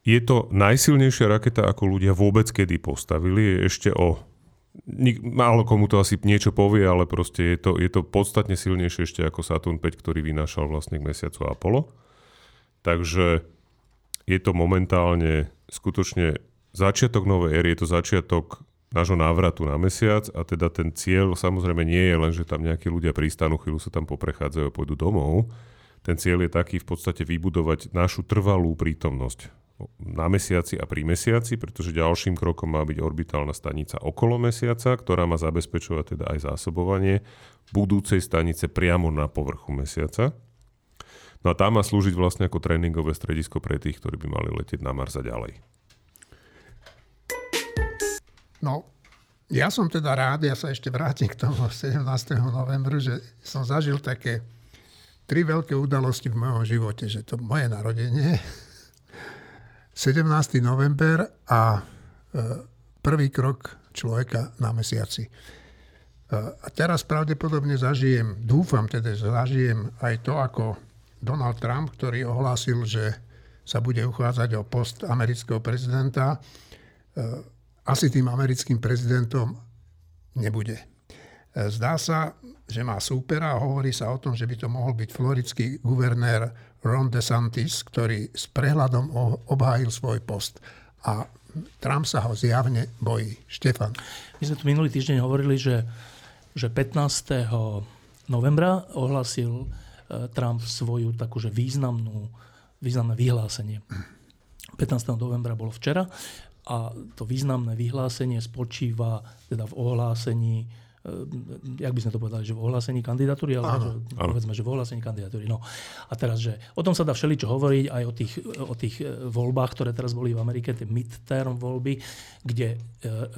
[SPEAKER 6] je to najsilnejšia raketa, ako ľudia vôbec kedy postavili. Je ešte o málo komu to asi niečo povie, ale proste je to, je to podstatne silnejšie ešte ako Saturn 5, ktorý vynášal vlastne k mesiacu Apollo. Takže je to momentálne skutočne začiatok novej éry, je to začiatok nášho návratu na mesiac a teda ten cieľ samozrejme nie je len, že tam nejakí ľudia pristanú, chvíľu sa tam poprechádzajú a pôjdu domov. Ten cieľ je taký v podstate vybudovať našu trvalú prítomnosť na mesiaci a pri mesiaci, pretože ďalším krokom má byť orbitálna stanica okolo mesiaca, ktorá má zabezpečovať teda aj zásobovanie budúcej stanice priamo na povrchu mesiaca. No a tá má slúžiť vlastne ako tréningové stredisko pre tých, ktorí by mali letieť na Mars a ďalej.
[SPEAKER 1] No, ja som teda rád, ja sa ešte vrátim k tomu 17. novembru, že som zažil také tri veľké udalosti v mojom živote, že to moje narodenie, 17. november a e, prvý krok človeka na mesiaci. E, a teraz pravdepodobne zažijem, dúfam teda, že zažijem aj to, ako Donald Trump, ktorý ohlásil, že sa bude uchádzať o post amerického prezidenta, e, asi tým americkým prezidentom nebude. Zdá sa, že má súpera a hovorí sa o tom, že by to mohol byť floridský guvernér Ron DeSantis, ktorý s prehľadom obhájil svoj post. A Trump sa ho zjavne bojí. Štefan.
[SPEAKER 5] My sme tu minulý týždeň hovorili, že, že 15. novembra ohlasil e, Trump svoju takúže významnú, významné vyhlásenie. 15. novembra bolo včera a to významné vyhlásenie spočíva teda v ohlásení jak by sme to povedali, že v ohlásení kandidatúry, ale že, povedzme, že v ohlásení kandidatúry. No. A teraz, že o tom sa dá všeličo hovoriť aj o tých, o tých e, voľbách, ktoré teraz boli v Amerike, tie midterm voľby, kde e,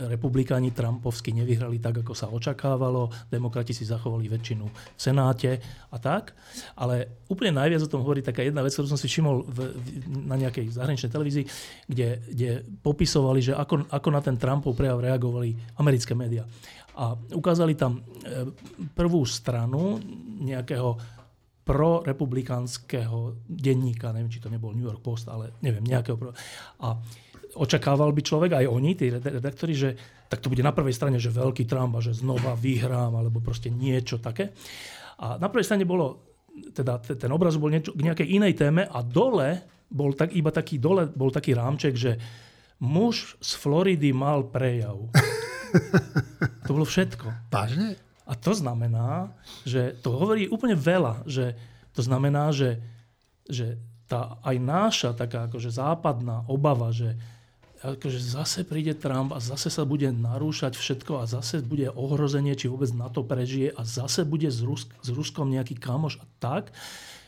[SPEAKER 5] republikáni Trumpovsky nevyhrali tak, ako sa očakávalo, demokrati si zachovali väčšinu v Senáte a tak. Ale úplne najviac o tom hovorí taká jedna vec, ktorú som si všimol v, na nejakej zahraničnej televízii, kde, kde popisovali, že ako, ako na ten Trumpov prejav reagovali americké médiá. A ukázali tam e, prvú stranu nejakého prorepublikánskeho denníka, neviem, či to nebol New York Post, ale neviem, nejakého. Pro... A očakával by človek, aj oni, tí redaktori, že tak to bude na prvej strane, že veľký Trump a že znova vyhrám, alebo proste niečo také. A na prvej strane bolo, teda ten obraz bol niečo, k nejakej inej téme a dole bol tak, iba taký, dole bol taký rámček, že muž z Floridy mal prejav. *laughs* To bolo všetko.
[SPEAKER 1] Vážne?
[SPEAKER 5] A to znamená, že to hovorí úplne veľa, že to znamená, že, že tá aj náša taká akože západná obava, že akože zase príde Trump a zase sa bude narúšať všetko a zase bude ohrozenie, či vôbec na to prežije a zase bude s, Rusk- s Ruskom nejaký kamoš a tak,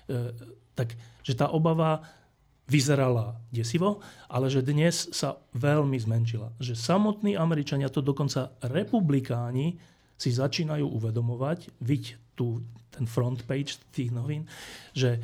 [SPEAKER 5] e, tak že tá obava vyzerala desivo, ale že dnes sa veľmi zmenšila. Že samotní Američania, to dokonca republikáni, si začínajú uvedomovať, viď tu ten front page tých novín, že,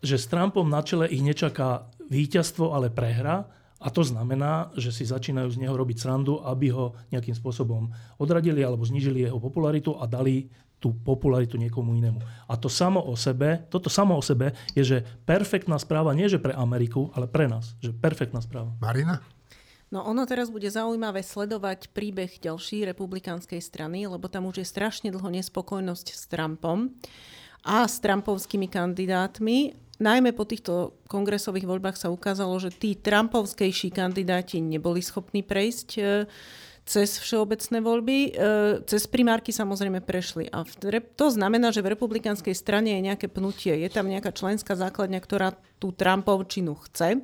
[SPEAKER 5] že s Trumpom na čele ich nečaká víťazstvo, ale prehra, a to znamená, že si začínajú z neho robiť srandu, aby ho nejakým spôsobom odradili alebo znižili jeho popularitu a dali tú popularitu niekomu inému. A to samo o sebe, toto samo o sebe je, že perfektná správa nie že pre Ameriku, ale pre nás. Že perfektná správa.
[SPEAKER 1] Marina?
[SPEAKER 8] No ono teraz bude zaujímavé sledovať príbeh ďalšej republikánskej strany, lebo tam už je strašne dlho nespokojnosť s Trumpom a s Trumpovskými kandidátmi. Najmä po týchto kongresových voľbách sa ukázalo, že tí Trumpovskejší kandidáti neboli schopní prejsť cez všeobecné voľby. E, cez primárky samozrejme prešli. A to znamená, že v republikánskej strane je nejaké pnutie. Je tam nejaká členská základňa, ktorá tú Trumpovčinu chce.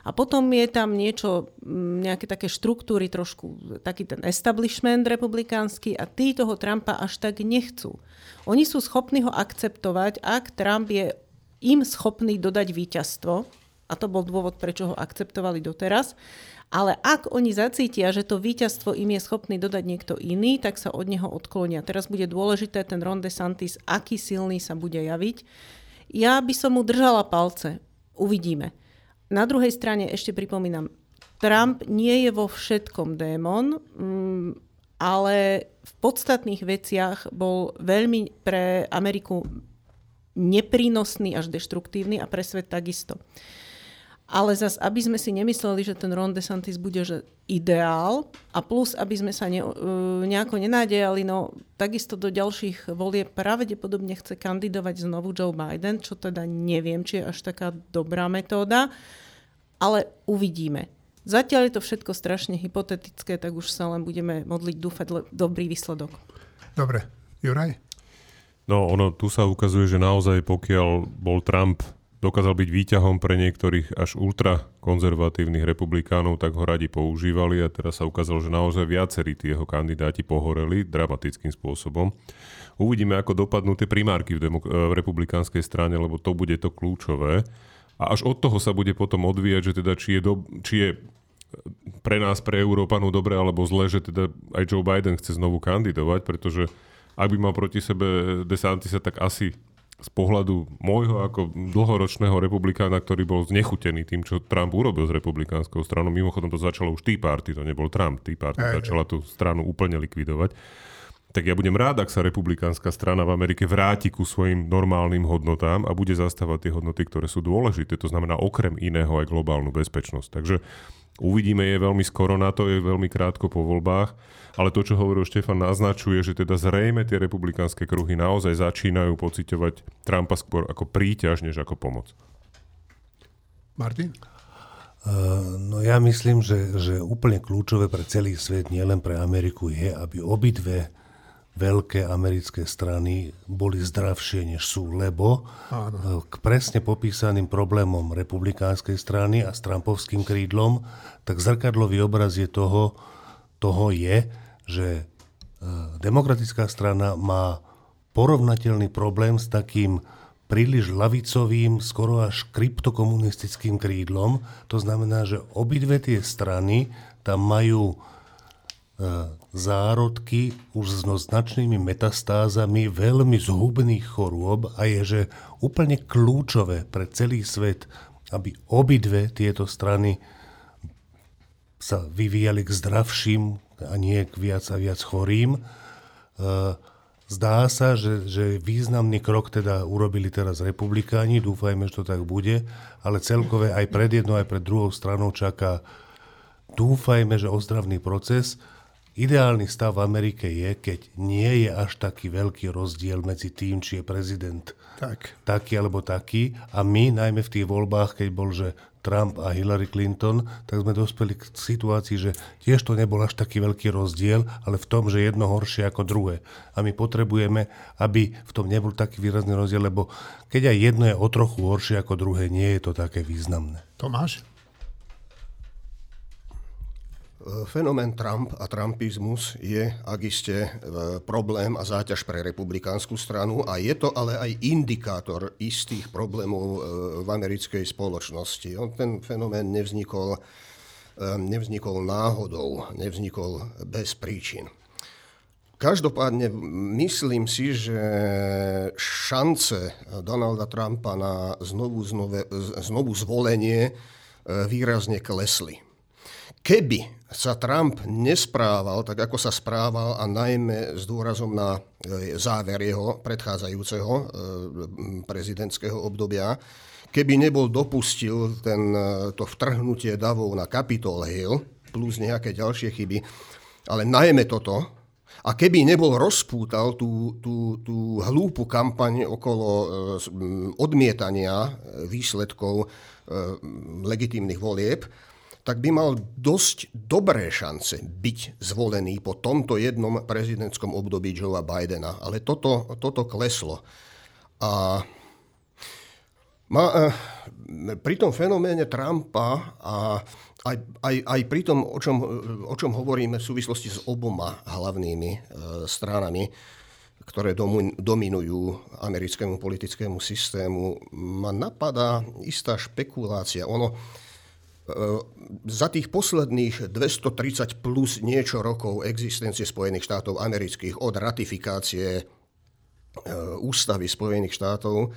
[SPEAKER 8] A potom je tam niečo, nejaké také štruktúry, trošku taký ten establishment republikánsky a tí toho Trumpa až tak nechcú. Oni sú schopní ho akceptovať, ak Trump je im schopný dodať víťazstvo, a to bol dôvod, prečo ho akceptovali doteraz, Ale ak oni zacítia, že to víťazstvo im je schopný dodať niekto iný, tak sa od neho odklonia. Teraz bude dôležité ten Ron DeSantis, aký silný sa bude javiť. Ja by som mu držala palce. Uvidíme. Na druhej strane ešte pripomínam, Trump nie je vo všetkom démon, mm, ale v podstatných veciach bol veľmi pre Ameriku neprínosný až deštruktívny a pre svet takisto. Ale zas, aby sme si nemysleli, že ten Ron DeSantis bude že ideál a plus, aby sme sa ne, uh, nejako nenádejali, no takisto do ďalších volie pravdepodobne chce kandidovať znovu Joe Biden, čo teda neviem, či je až taká dobrá metóda, ale uvidíme. Zatiaľ je to všetko strašne hypotetické, tak už sa len budeme modliť, dúfať le- dobrý výsledok.
[SPEAKER 1] Dobre. Juraj?
[SPEAKER 6] No, ono tu sa ukazuje, že naozaj pokiaľ bol Trump dokázal byť výťahom pre niektorých až ultrakonzervatívnych republikánov, tak ho radi používali a teraz sa ukázalo, že naozaj viacerí tí jeho kandidáti pohoreli dramatickým spôsobom. Uvidíme, ako dopadnú tie primárky v, demok- v republikánskej strane, lebo to bude to kľúčové. A až od toho sa bude potom odvíjať, že teda či je, do, či je pre nás, pre Európanov dobre alebo zle, že teda aj Joe Biden chce znovu kandidovať, pretože ak by mal proti sebe DeSantisa, tak asi z pohľadu môjho ako dlhoročného republikána, ktorý bol znechutený tým, čo Trump urobil s republikánskou stranou. Mimochodom to začalo už Tea Party, to nebol Trump. Tea Party
[SPEAKER 1] Aj,
[SPEAKER 6] začala tú stranu úplne likvidovať. Tak ja budem rád, ak sa republikánska strana v Amerike vráti ku svojim normálnym hodnotám a bude zastávať tie hodnoty, ktoré sú dôležité. To znamená okrem iného aj globálnu bezpečnosť. Takže uvidíme, je veľmi skoro na to, je veľmi krátko po voľbách ale to, čo hovoril Štefan, naznačuje, že teda zrejme tie republikánske kruhy naozaj začínajú pociťovať Trumpa skôr ako príťaž, než ako pomoc.
[SPEAKER 1] Martin?
[SPEAKER 7] Uh, no ja myslím, že, že úplne kľúčové pre celý svet, nielen pre Ameriku, je, aby obidve veľké americké strany boli zdravšie, než sú, lebo Áno. k presne popísaným problémom republikánskej strany a s Trumpovským krídlom, tak zrkadlový obraz je toho, toho je, že e, demokratická strana má porovnateľný problém s takým príliš lavicovým, skoro až kryptokomunistickým krídlom. To znamená, že obidve tie strany tam majú e, zárodky už s značnými metastázami veľmi zhubných chorôb a je, že úplne kľúčové pre celý svet, aby obidve tieto strany sa vyvíjali k zdravším, a nie k viac a viac chorým. E, zdá sa, že, že významný krok teda urobili teraz republikáni, dúfajme, že to tak bude, ale celkové aj pred jednou, aj pred druhou stranou čaká, dúfajme, že ozdravný proces. Ideálny stav v Amerike je, keď nie je až taký veľký rozdiel medzi tým, či je prezident tak. taký alebo taký. A my, najmä v tých voľbách, keď bol, že Trump a Hillary Clinton, tak sme dospeli k situácii, že tiež to nebol až taký veľký rozdiel, ale v tom, že jedno horšie ako druhé. A my potrebujeme, aby v tom nebol taký výrazný rozdiel, lebo keď aj jedno je o trochu horšie ako druhé, nie je to také významné.
[SPEAKER 1] Tomáš?
[SPEAKER 9] Fenomén Trump a trumpizmus je, ak iste, e, problém a záťaž pre republikánsku stranu a je to ale aj indikátor istých problémov e, v americkej spoločnosti. On ten fenomén nevznikol, e, nevznikol náhodou, nevznikol bez príčin. Každopádne myslím si, že šance Donalda Trumpa na znovu, znove, znovu zvolenie výrazne klesli. Keby sa Trump nesprával tak, ako sa správal a najmä s dôrazom na e, záver jeho predchádzajúceho e, prezidentského obdobia, keby nebol dopustil ten, e, to vtrhnutie davov na Capitol Hill plus nejaké ďalšie chyby, ale najmä toto, a keby nebol rozpútal tú, tú, tú hlúpu kampaň okolo odmietania výsledkov legitímnych volieb, tak by mal dosť dobré šance byť zvolený po tomto jednom prezidentskom období Joea Bidena. Ale toto, toto kleslo. A má, eh, pri tom fenoméne Trumpa a aj, aj, aj pri tom, o čom, o čom hovoríme v súvislosti s oboma hlavnými e, stranami, ktoré domu, dominujú americkému politickému systému, ma napadá istá špekulácia. Ono, za tých posledných 230 plus niečo rokov existencie Spojených štátov amerických od ratifikácie ústavy Spojených štátov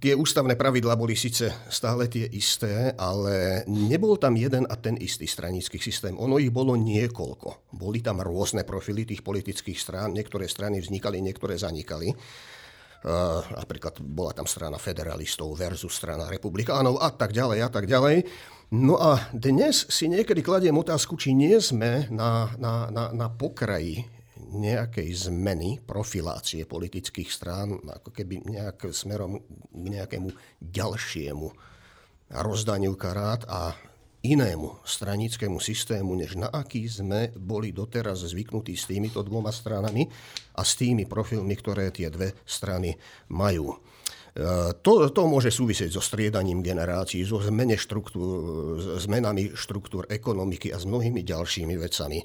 [SPEAKER 9] tie ústavné pravidlá boli síce stále tie isté, ale nebol tam jeden a ten istý stranický systém. Ono ich bolo niekoľko. Boli tam rôzne profily tých politických strán. Niektoré strany vznikali, niektoré zanikali. Uh, napríklad bola tam strana federalistov versus strana republikánov a tak ďalej a tak ďalej. No a dnes si niekedy kladiem otázku, či nie sme na, na, na, na pokraji nejakej zmeny, profilácie politických strán, ako keby nejak smerom k nejakému ďalšiemu rozdaniu karát a inému stranickému systému, než na aký sme boli doteraz zvyknutí s týmito dvoma stranami a s tými profilmi, ktoré tie dve strany majú. E, to, to môže súvisieť so striedaním generácií, so zmene štruktúr, zmenami štruktúr ekonomiky a s mnohými ďalšími vecami.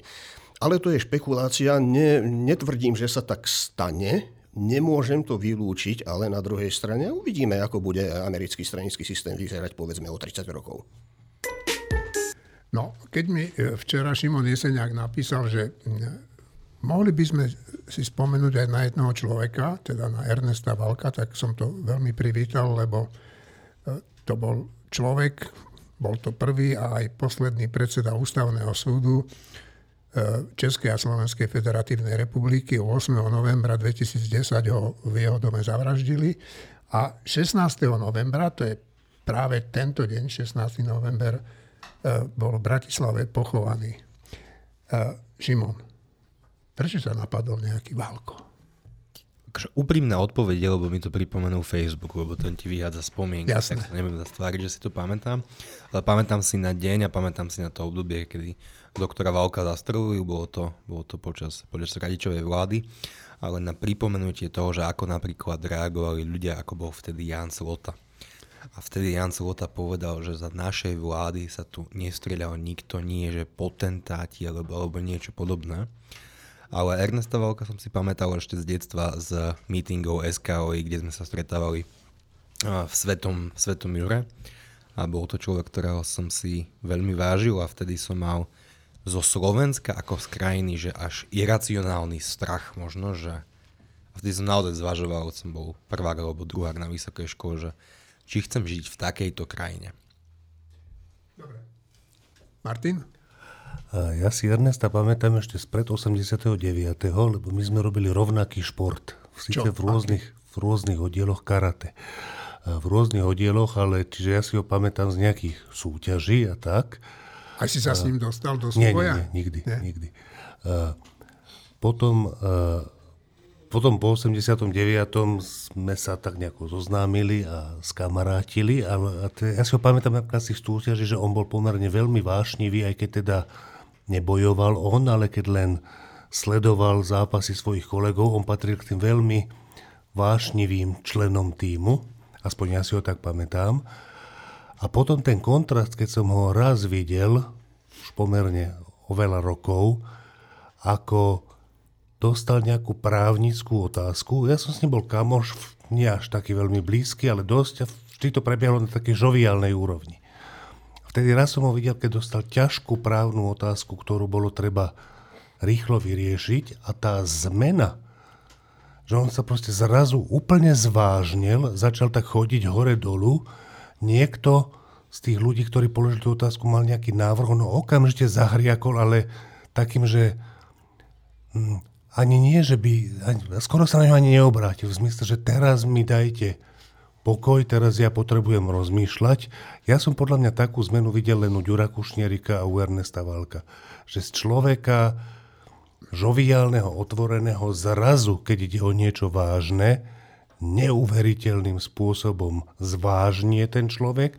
[SPEAKER 9] Ale to je špekulácia, ne, netvrdím, že sa tak stane, nemôžem to vylúčiť, ale na druhej strane uvidíme, ako bude americký stranický systém vyzerať povedzme o 30 rokov.
[SPEAKER 1] No, keď mi e, včera Šimon Jeseniak napísal, že mohli by sme si spomenúť aj na jednoho človeka, teda na Ernesta Valka, tak som to veľmi privítal, lebo e, to bol človek, bol to prvý a aj posledný predseda ústavného súdu, Českej a Slovenskej federatívnej republiky. 8. novembra 2010 ho v jeho dome zavraždili a 16. novembra, to je práve tento deň, 16. november, e, bol v Bratislave pochovaný e, Šimon. Prečo sa napadol nejaký válko?
[SPEAKER 10] akože úprimná odpoveď, lebo mi to pripomenul Facebook, lebo ten ti vyhádza spomienky, Jasne. tak sa neviem zastvariť, že si to pamätám. Ale pamätám si na deň a pamätám si na to obdobie, kedy doktora Valka zastrelili, bolo to, bolo to počas, počas radičovej vlády, ale na pripomenutie toho, že ako napríklad reagovali ľudia, ako bol vtedy Jan Slota. A vtedy Jan Slota povedal, že za našej vlády sa tu nestrieľal nikto, nie že potentáti alebo, alebo niečo podobné. Ale Ernesta Valka som si pamätal ešte z detstva z meetingov SKOI, kde sme sa stretávali v Svetom, Svetom Jure. A bol to človek, ktorého som si veľmi vážil a vtedy som mal zo Slovenska ako z krajiny, že až iracionálny strach možno, že vtedy som naozaj zvažoval, som bol prvák alebo druhák na vysokej škole, že či chcem žiť v takejto krajine.
[SPEAKER 1] Dobre. Martin?
[SPEAKER 7] Ja si Ernesta pamätám ešte spred 89., lebo my sme robili rovnaký šport. Sice v rôznych, v rôznych oddieloch karate. V rôznych oddieloch, ale čiže ja si ho pamätám z nejakých súťaží a tak.
[SPEAKER 1] A si sa s ním dostal do súboja?
[SPEAKER 7] Nie, nie, nikdy, nie? nikdy. Potom, potom po 89. sme sa tak nejako zoznámili a skamarátili. A, a te, ja si ho pamätám napríklad z tých súťaží, že on bol pomerne veľmi vášnivý, aj keď teda nebojoval on, ale keď len sledoval zápasy svojich kolegov, on patril k tým veľmi vášnivým členom týmu, aspoň ja si ho tak pamätám. A potom ten kontrast, keď som ho raz videl, už pomerne o veľa rokov, ako dostal nejakú právnickú otázku. Ja som s ním bol kamoš, nie až taký veľmi blízky, ale dosť a vždy to prebiehalo na takej žoviálnej úrovni. Vtedy raz som ho videl, keď dostal ťažkú právnu otázku, ktorú bolo treba rýchlo vyriešiť a tá zmena, že on sa proste zrazu úplne zvážnil, začal tak chodiť hore-dolu, niekto z tých ľudí, ktorí položili tú otázku, mal nejaký návrh, no okamžite zahriakol, ale takým, že hm, ani nie, že by, ani, skoro sa na ňo ani neobrátil, v zmysle, že teraz mi dajte pokoj, teraz ja potrebujem rozmýšľať. Ja som podľa mňa takú zmenu videl len u Ďura Kušnierika a u Ernesta Valka. Že z človeka žoviálneho, otvoreného zrazu, keď ide o niečo vážne, neuveriteľným spôsobom zvážnie ten človek,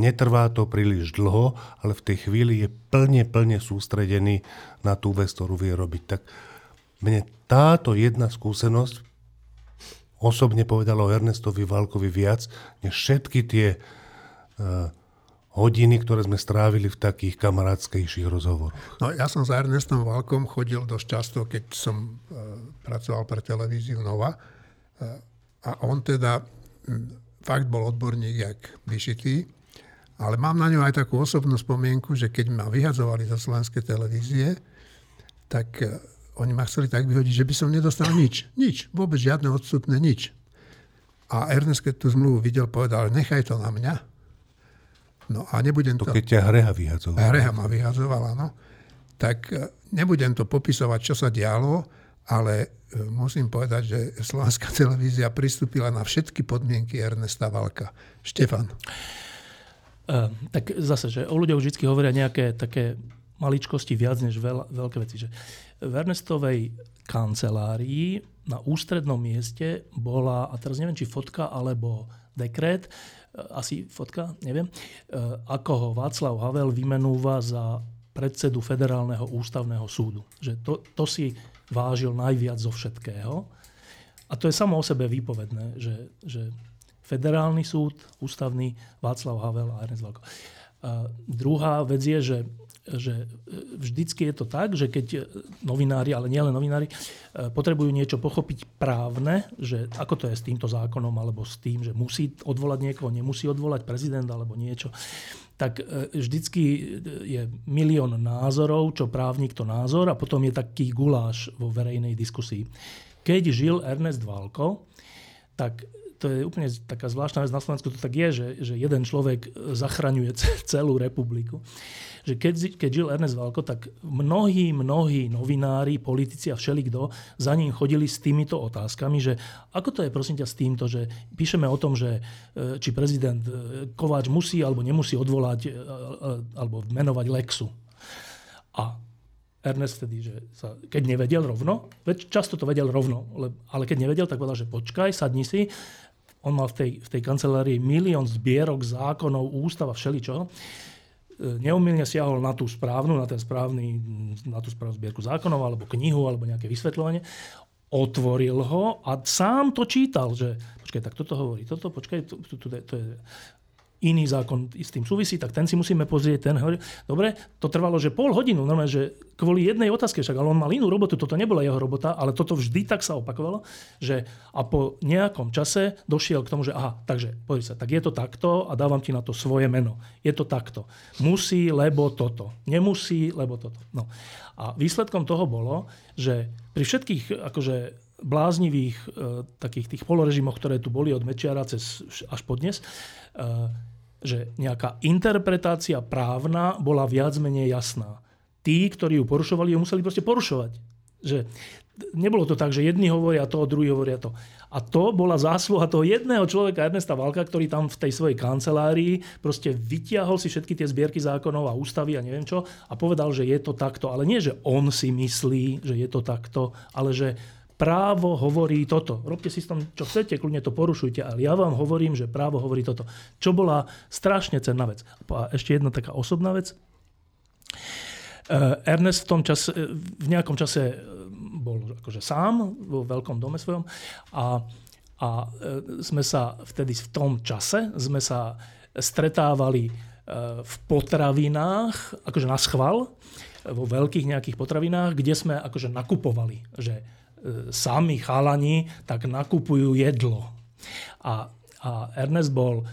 [SPEAKER 7] netrvá to príliš dlho, ale v tej chvíli je plne, plne sústredený na tú vec, ktorú vie robiť. Tak mne táto jedna skúsenosť osobne povedal o Ernestovi Valkovi viac, než všetky tie uh, hodiny, ktoré sme strávili v takých kamarátskejších rozhovoroch.
[SPEAKER 1] No, ja som za Ernestom Valkom chodil dosť často, keď som uh, pracoval pre televíziu Nova. Uh, a on teda um, fakt bol odborník, jak vyšitý. Ale mám na ňu aj takú osobnú spomienku, že keď ma vyhadzovali zo slovenskej televízie, tak e, oni ma chceli tak vyhodiť, že by som nedostal nič. Nič. Vôbec žiadne odstupné nič. A Ernest, keď tú zmluvu videl, povedal, nechaj to na mňa. No a nebudem to...
[SPEAKER 7] To keď ťa Hreha vyhadzovala.
[SPEAKER 1] Hreha ma vyhadzovala, no. Tak e, nebudem to popisovať, čo sa dialo, ale e, musím povedať, že slovenská televízia pristúpila na všetky podmienky Ernesta Valka. Štefan.
[SPEAKER 5] Uh, tak zase, že o ľuďoch vždy hovoria nejaké také maličkosti viac než veľ, veľké veci. Že v Ernestovej kancelárii na ústrednom mieste bola, a teraz neviem, či fotka alebo dekret, asi fotka, neviem, ako ho Václav Havel vymenúva za predsedu Federálneho ústavného súdu. Že to, to si vážil najviac zo všetkého. A to je samo o sebe výpovedné, že, že federálny súd, ústavný, Václav Havel a Ernest Valko. A druhá vec je, že, že vždycky je to tak, že keď novinári, ale nielen novinári, potrebujú niečo pochopiť právne, že ako to je s týmto zákonom, alebo s tým, že musí odvolať niekoho, nemusí odvolať prezident alebo niečo, tak vždycky je milión názorov, čo právnik to názor a potom je taký guláš vo verejnej diskusii. Keď žil Ernest Valko, tak to je úplne taká zvláštna vec na Slovensku, to tak je, že, že jeden človek zachraňuje celú republiku. Že keď, keď žil Ernest Valko, tak mnohí, mnohí novinári, politici a všelikto za ním chodili s týmito otázkami, že ako to je prosím ťa s týmto, že píšeme o tom, že e, či prezident e, Kováč musí alebo nemusí odvolať e, alebo menovať Lexu. A Ernest vtedy, že sa, keď nevedel rovno, veď často to vedel rovno, ale keď nevedel, tak povedal, že počkaj, sadni si, on mal v tej, v tej kancelárii milión zbierok, zákonov, ústav a všeličoho. E, neumilne siahol na tú správnu, na ten správny, na tú správnu zbierku zákonov, alebo knihu, alebo nejaké vysvetľovanie. Otvoril ho a sám to čítal, že počkaj, tak toto hovorí, toto, počkaj, to, to, to, to je iný zákon s tým súvisí, tak ten si musíme pozrieť. Ten hovorí, dobre, to trvalo, že pol hodinu, normálne, že kvôli jednej otázke, však, ale on mal inú robotu, toto nebola jeho robota, ale toto vždy tak sa opakovalo, že a po nejakom čase došiel k tomu, že aha, takže pozri sa, tak je to takto a dávam ti na to svoje meno. Je to takto. Musí, lebo toto. Nemusí, lebo toto. No. A výsledkom toho bolo, že pri všetkých akože bláznivých e, takých tých polorežimoch, ktoré tu boli od Mečiara cez až po dnes, e, že nejaká interpretácia právna bola viac menej jasná. Tí, ktorí ju porušovali, ju museli proste porušovať. Že nebolo to tak, že jedni hovoria to, druhí hovoria to. A to bola zásluha toho jedného človeka, Ernesta Valka, ktorý tam v tej svojej kancelárii proste vytiahol si všetky tie zbierky zákonov a ústavy a neviem čo a povedal, že je to takto. Ale nie, že on si myslí, že je to takto, ale že právo hovorí toto. Robte si s tom, čo chcete, kľudne to porušujte, ale ja vám hovorím, že právo hovorí toto. Čo bola strašne cenná vec. A ešte jedna taká osobná vec. Eh, Ernest v tom čase, v nejakom čase eh, bol akože sám vo veľkom dome svojom a, a sme sa vtedy v tom čase sme sa stretávali v potravinách, akože na schval, vo veľkých nejakých potravinách, kde sme akože nakupovali, že sami chalani tak nakupujú jedlo. A, a Ernest bol e,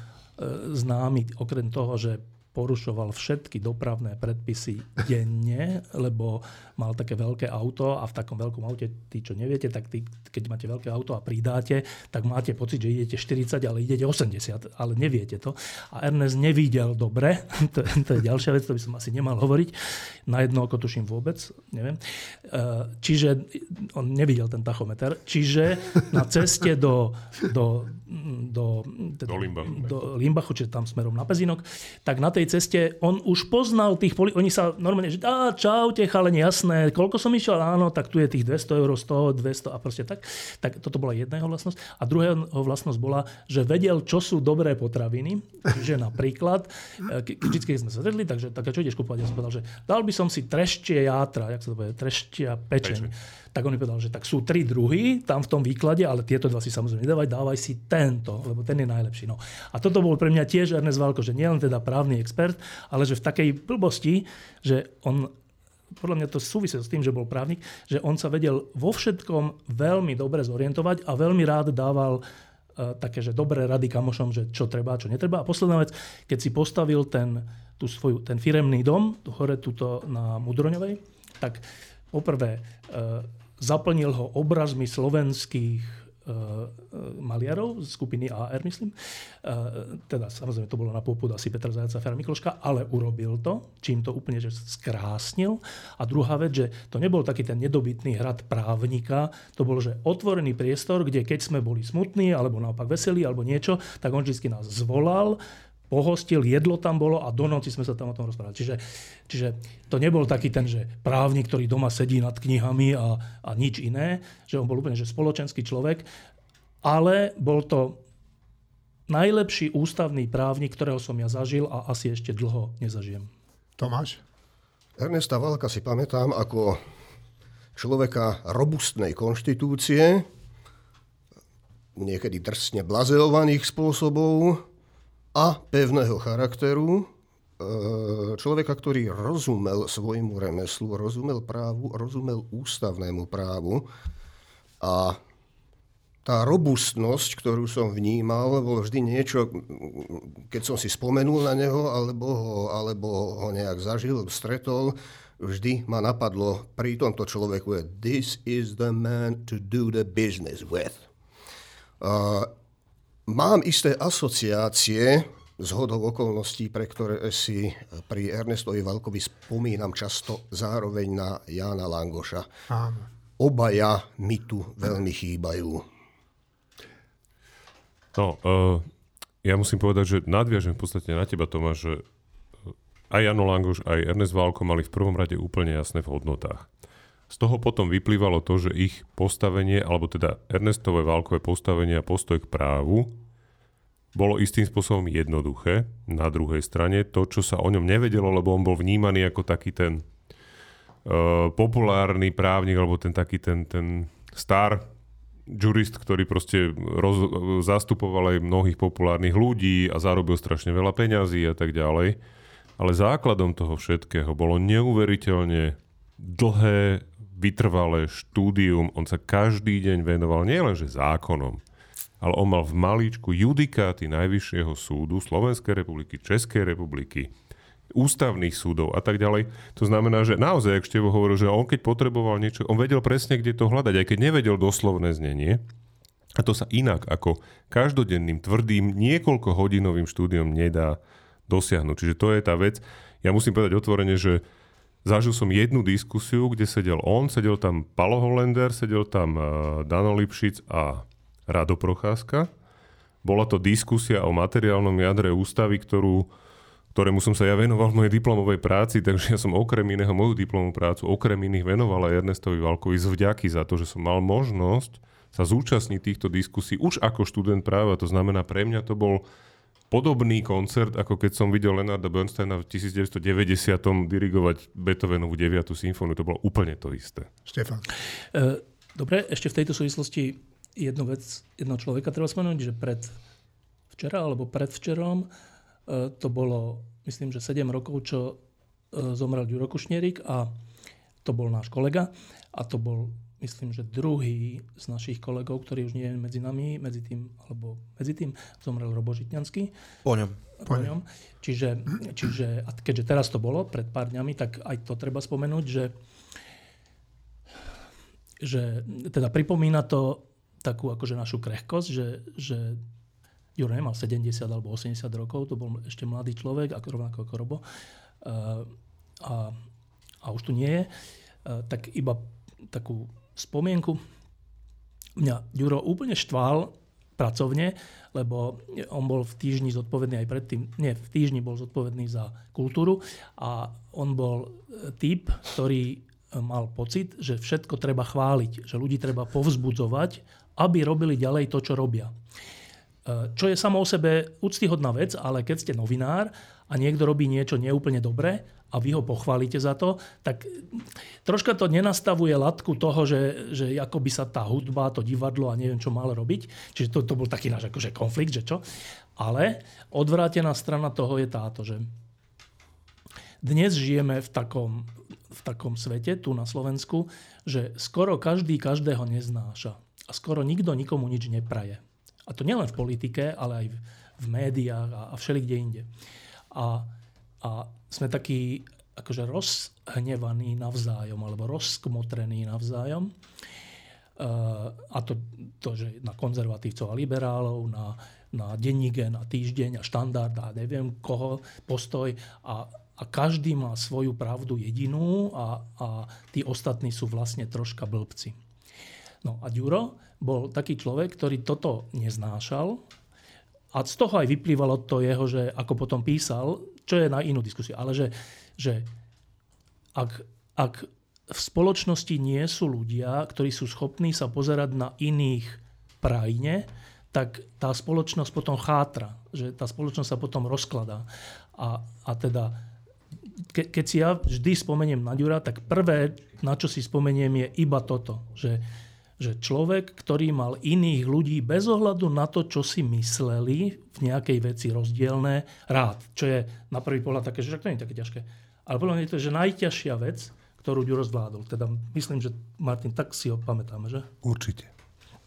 [SPEAKER 5] známy okrem toho, že porušoval všetky dopravné predpisy denne, lebo mal také veľké auto a v takom veľkom aute, tí čo neviete, tak tí, keď máte veľké auto a pridáte, tak máte pocit, že idete 40, ale idete 80, ale neviete to. A Ernest nevidel dobre, *laughs* to, to je ďalšia vec, to by som asi nemal hovoriť, na jedno oko tuším vôbec, neviem. E, čiže on nevidel ten tachometer, čiže na ceste do, do, do, do, do Limbachu, do Limbachu čiže tam smerom na Pezinok, tak na tej tej ceste on už poznal tých poli- oni sa normálne, že á, čaute chaleni, jasné, koľko som išiel, áno, tak tu je tých 200 eur, 100, 200 a proste tak. Tak toto bola jedna jeho vlastnosť. A druhá jeho vlastnosť bola, že vedel, čo sú dobré potraviny. Čiže napríklad, e, vždy, sme sa zredli, takže tak, čo ideš kúpovať? Ja som povedal, že dal by som si treštie játra, jak sa to povie, treštia pečeň. pečeň tak on mi povedal, že tak sú tri druhy tam v tom výklade, ale tieto dva si samozrejme nedávaj, dávaj si tento, lebo ten je najlepší. No. A toto bol pre mňa tiež Ernest Valko, že nielen teda právny expert, ale že v takej blbosti, že on podľa mňa to súvisí s tým, že bol právnik, že on sa vedel vo všetkom veľmi dobre zorientovať a veľmi rád dával také, že dobré rady kamošom, že čo treba, čo netreba. A posledná vec, keď si postavil ten, tú svoju, ten firemný dom, tu hore tuto na Mudroňovej, tak poprvé e, zaplnil ho obrazmi slovenských Eh, maliarov z skupiny AR, myslím. Eh, teda samozrejme to bolo na popud asi Petr Zajaca Fera Mikloška, ale urobil to, čím to úplne že skrásnil. A druhá vec, že to nebol taký ten nedobytný hrad právnika, to bol, že otvorený priestor, kde keď sme boli smutní, alebo naopak veselí, alebo niečo, tak on vždy nás zvolal, pohostil, jedlo tam bolo a do noci sme sa tam o tom rozprávali. Čiže, čiže to nebol taký ten, že právnik, ktorý doma sedí nad knihami a, a nič iné, že on bol úplne že spoločenský človek, ale bol to najlepší ústavný právnik, ktorého som ja zažil a asi ešte dlho nezažijem.
[SPEAKER 1] Tomáš?
[SPEAKER 9] Ernesta Valka si pamätám ako človeka robustnej konštitúcie, niekedy drsne blazeovaných spôsobov, a pevného charakteru, e, človeka, ktorý rozumel svojmu remeslu, rozumel právu, rozumel ústavnému právu a tá robustnosť, ktorú som vnímal, bolo vždy niečo, keď som si spomenul na neho, alebo ho, alebo ho nejak zažil, stretol, vždy ma napadlo pri tomto človeku this is the man to do the business with. Uh, Mám isté asociácie z hodov okolností, pre ktoré si pri Ernestovi Valkovi spomínam často zároveň na Jána Langoša. Áno. Obaja mi tu veľmi chýbajú.
[SPEAKER 6] No, uh, ja musím povedať, že nadviažem v podstate na teba, Tomáš, že aj Jano Langoš, aj Ernest Válko mali v prvom rade úplne jasné v hodnotách. Z toho potom vyplývalo to, že ich postavenie, alebo teda Ernestové válkové postavenie a postoj k právu bolo istým spôsobom jednoduché. Na druhej strane to, čo sa o ňom nevedelo, lebo on bol vnímaný ako taký ten uh, populárny právnik, alebo ten taký ten, ten star jurist, ktorý proste roz, zastupoval aj mnohých populárnych ľudí a zarobil strašne veľa peňazí a tak ďalej. Ale základom toho všetkého bolo neuveriteľne dlhé vytrvalé štúdium, on sa každý deň venoval nielenže zákonom, ale on mal v malíčku judikáty Najvyššieho súdu Slovenskej republiky, Českej republiky, ústavných súdov a tak ďalej. To znamená, že naozaj, ak Števo hovoril, že on keď potreboval niečo, on vedel presne, kde to hľadať, aj keď nevedel doslovné znenie. A to sa inak ako každodenným, tvrdým, niekoľko hodinovým štúdiom nedá dosiahnuť. Čiže to je tá vec. Ja musím povedať otvorene, že Zažil som jednu diskusiu, kde sedel on, sedel tam Palo Hollander, sedel tam uh, Dano Lipšic a Rado Procházka. Bola to diskusia o materiálnom jadre ústavy, ktorú, ktorému som sa ja venoval v mojej diplomovej práci, takže ja som okrem iného moju diplomovú prácu, okrem iných venoval aj Ernestovi Valkovi z vďaky za to, že som mal možnosť sa zúčastniť týchto diskusí už ako študent práva. To znamená, pre mňa to bol podobný koncert, ako keď som videl Leonarda Bernsteina v 1990 dirigovať Beethovenovú 9. symfóniu. To bolo úplne to isté.
[SPEAKER 1] Štefan.
[SPEAKER 5] E, dobre, ešte v tejto súvislosti jednu vec, jedného človeka treba spomenúť, že pred včera alebo predvčerom e, to bolo, myslím, že 7 rokov, čo e, zomrel Ďuro Kušnierik a to bol náš kolega a to bol myslím, že druhý z našich kolegov, ktorý už nie je medzi nami, medzi tým, alebo medzi tým zomrel Robo Žitňanský.
[SPEAKER 10] Po ňom.
[SPEAKER 5] Po ňom. Čiže, čiže a keďže teraz to bolo, pred pár dňami, tak aj to treba spomenúť, že, že teda pripomína to takú akože našu krehkosť, že, že Juro nemal 70 alebo 80 rokov, to bol ešte mladý človek, ako rovnako ako Robo. A, a už tu nie je. Tak iba takú spomienku. Mňa Ďuro úplne štval pracovne, lebo on bol v týždni zodpovedný aj predtým, nie, v týždni bol zodpovedný za kultúru a on bol e, typ, ktorý e, mal pocit, že všetko treba chváliť, že ľudí treba povzbudzovať, aby robili ďalej to, čo robia. E, čo je samo o sebe úctyhodná vec, ale keď ste novinár a niekto robí niečo neúplne dobré a vy ho pochválite za to, tak troška to nenastavuje latku toho, že, že ako by sa tá hudba, to divadlo a neviem čo mal robiť. Čiže to, to bol taký náš akože konflikt, že čo. Ale odvrátená strana toho je táto, že dnes žijeme v takom, v takom svete, tu na Slovensku, že skoro každý každého neznáša. A skoro nikto nikomu nič nepraje. A to nielen v politike, ale aj v, v médiách a, a všelikde inde. A, a sme takí akože rozhnevaní navzájom, alebo rozkmotrení navzájom. Uh, a to, to, že na konzervatívcov a liberálov, na, na denníke, na týždeň a štandard a neviem koho postoj a, a každý má svoju pravdu jedinú a, a tí ostatní sú vlastne troška blbci. No a Ďuro bol taký človek, ktorý toto neznášal a z toho aj vyplývalo to jeho, že ako potom písal, čo je na inú diskusiu, ale že, že ak, ak v spoločnosti nie sú ľudia, ktorí sú schopní sa pozerať na iných prajne, tak tá spoločnosť potom chátra, že tá spoločnosť sa potom rozkladá. A, a teda, ke, keď si ja vždy spomeniem na Ďura, tak prvé, na čo si spomeniem, je iba toto, že, že človek, ktorý mal iných ľudí bez ohľadu na to, čo si mysleli v nejakej veci rozdielne, rád. Čo je na prvý pohľad také, že to nie je také ťažké. Ale podľa mňa je to že najťažšia vec, ktorú Ďuro zvládol. Teda myslím, že Martin, tak si ho pamätáme, že?
[SPEAKER 7] Určite.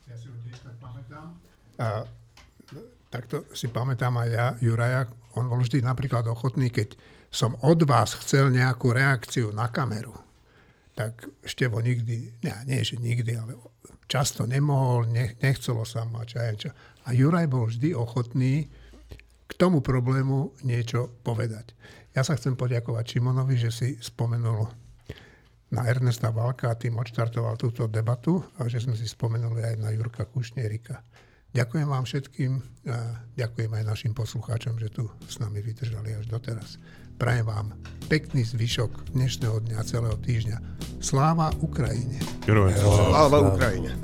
[SPEAKER 1] Ja si ho tiež tak pamätám. A takto si pamätám aj ja, Juraja, on bol vždy napríklad ochotný, keď som od vás chcel nejakú reakciu na kameru, tak Števo nikdy, nie, nie že nikdy, ale často nemohol, nech, nechcelo sa ma, čo čo. A Juraj bol vždy ochotný k tomu problému niečo povedať. Ja sa chcem poďakovať Šimonovi, že si spomenul na Ernesta Valka a tým odštartoval túto debatu a že sme si spomenuli aj na Jurka Kušnierika. Ďakujem vám všetkým a ďakujem aj našim poslucháčom, že tu s nami vydržali až doteraz. Prajem vám pekný zvyšok dnešného dňa celého týždňa. Sláva Ukrajine.
[SPEAKER 6] Sláva
[SPEAKER 9] Ukrajine.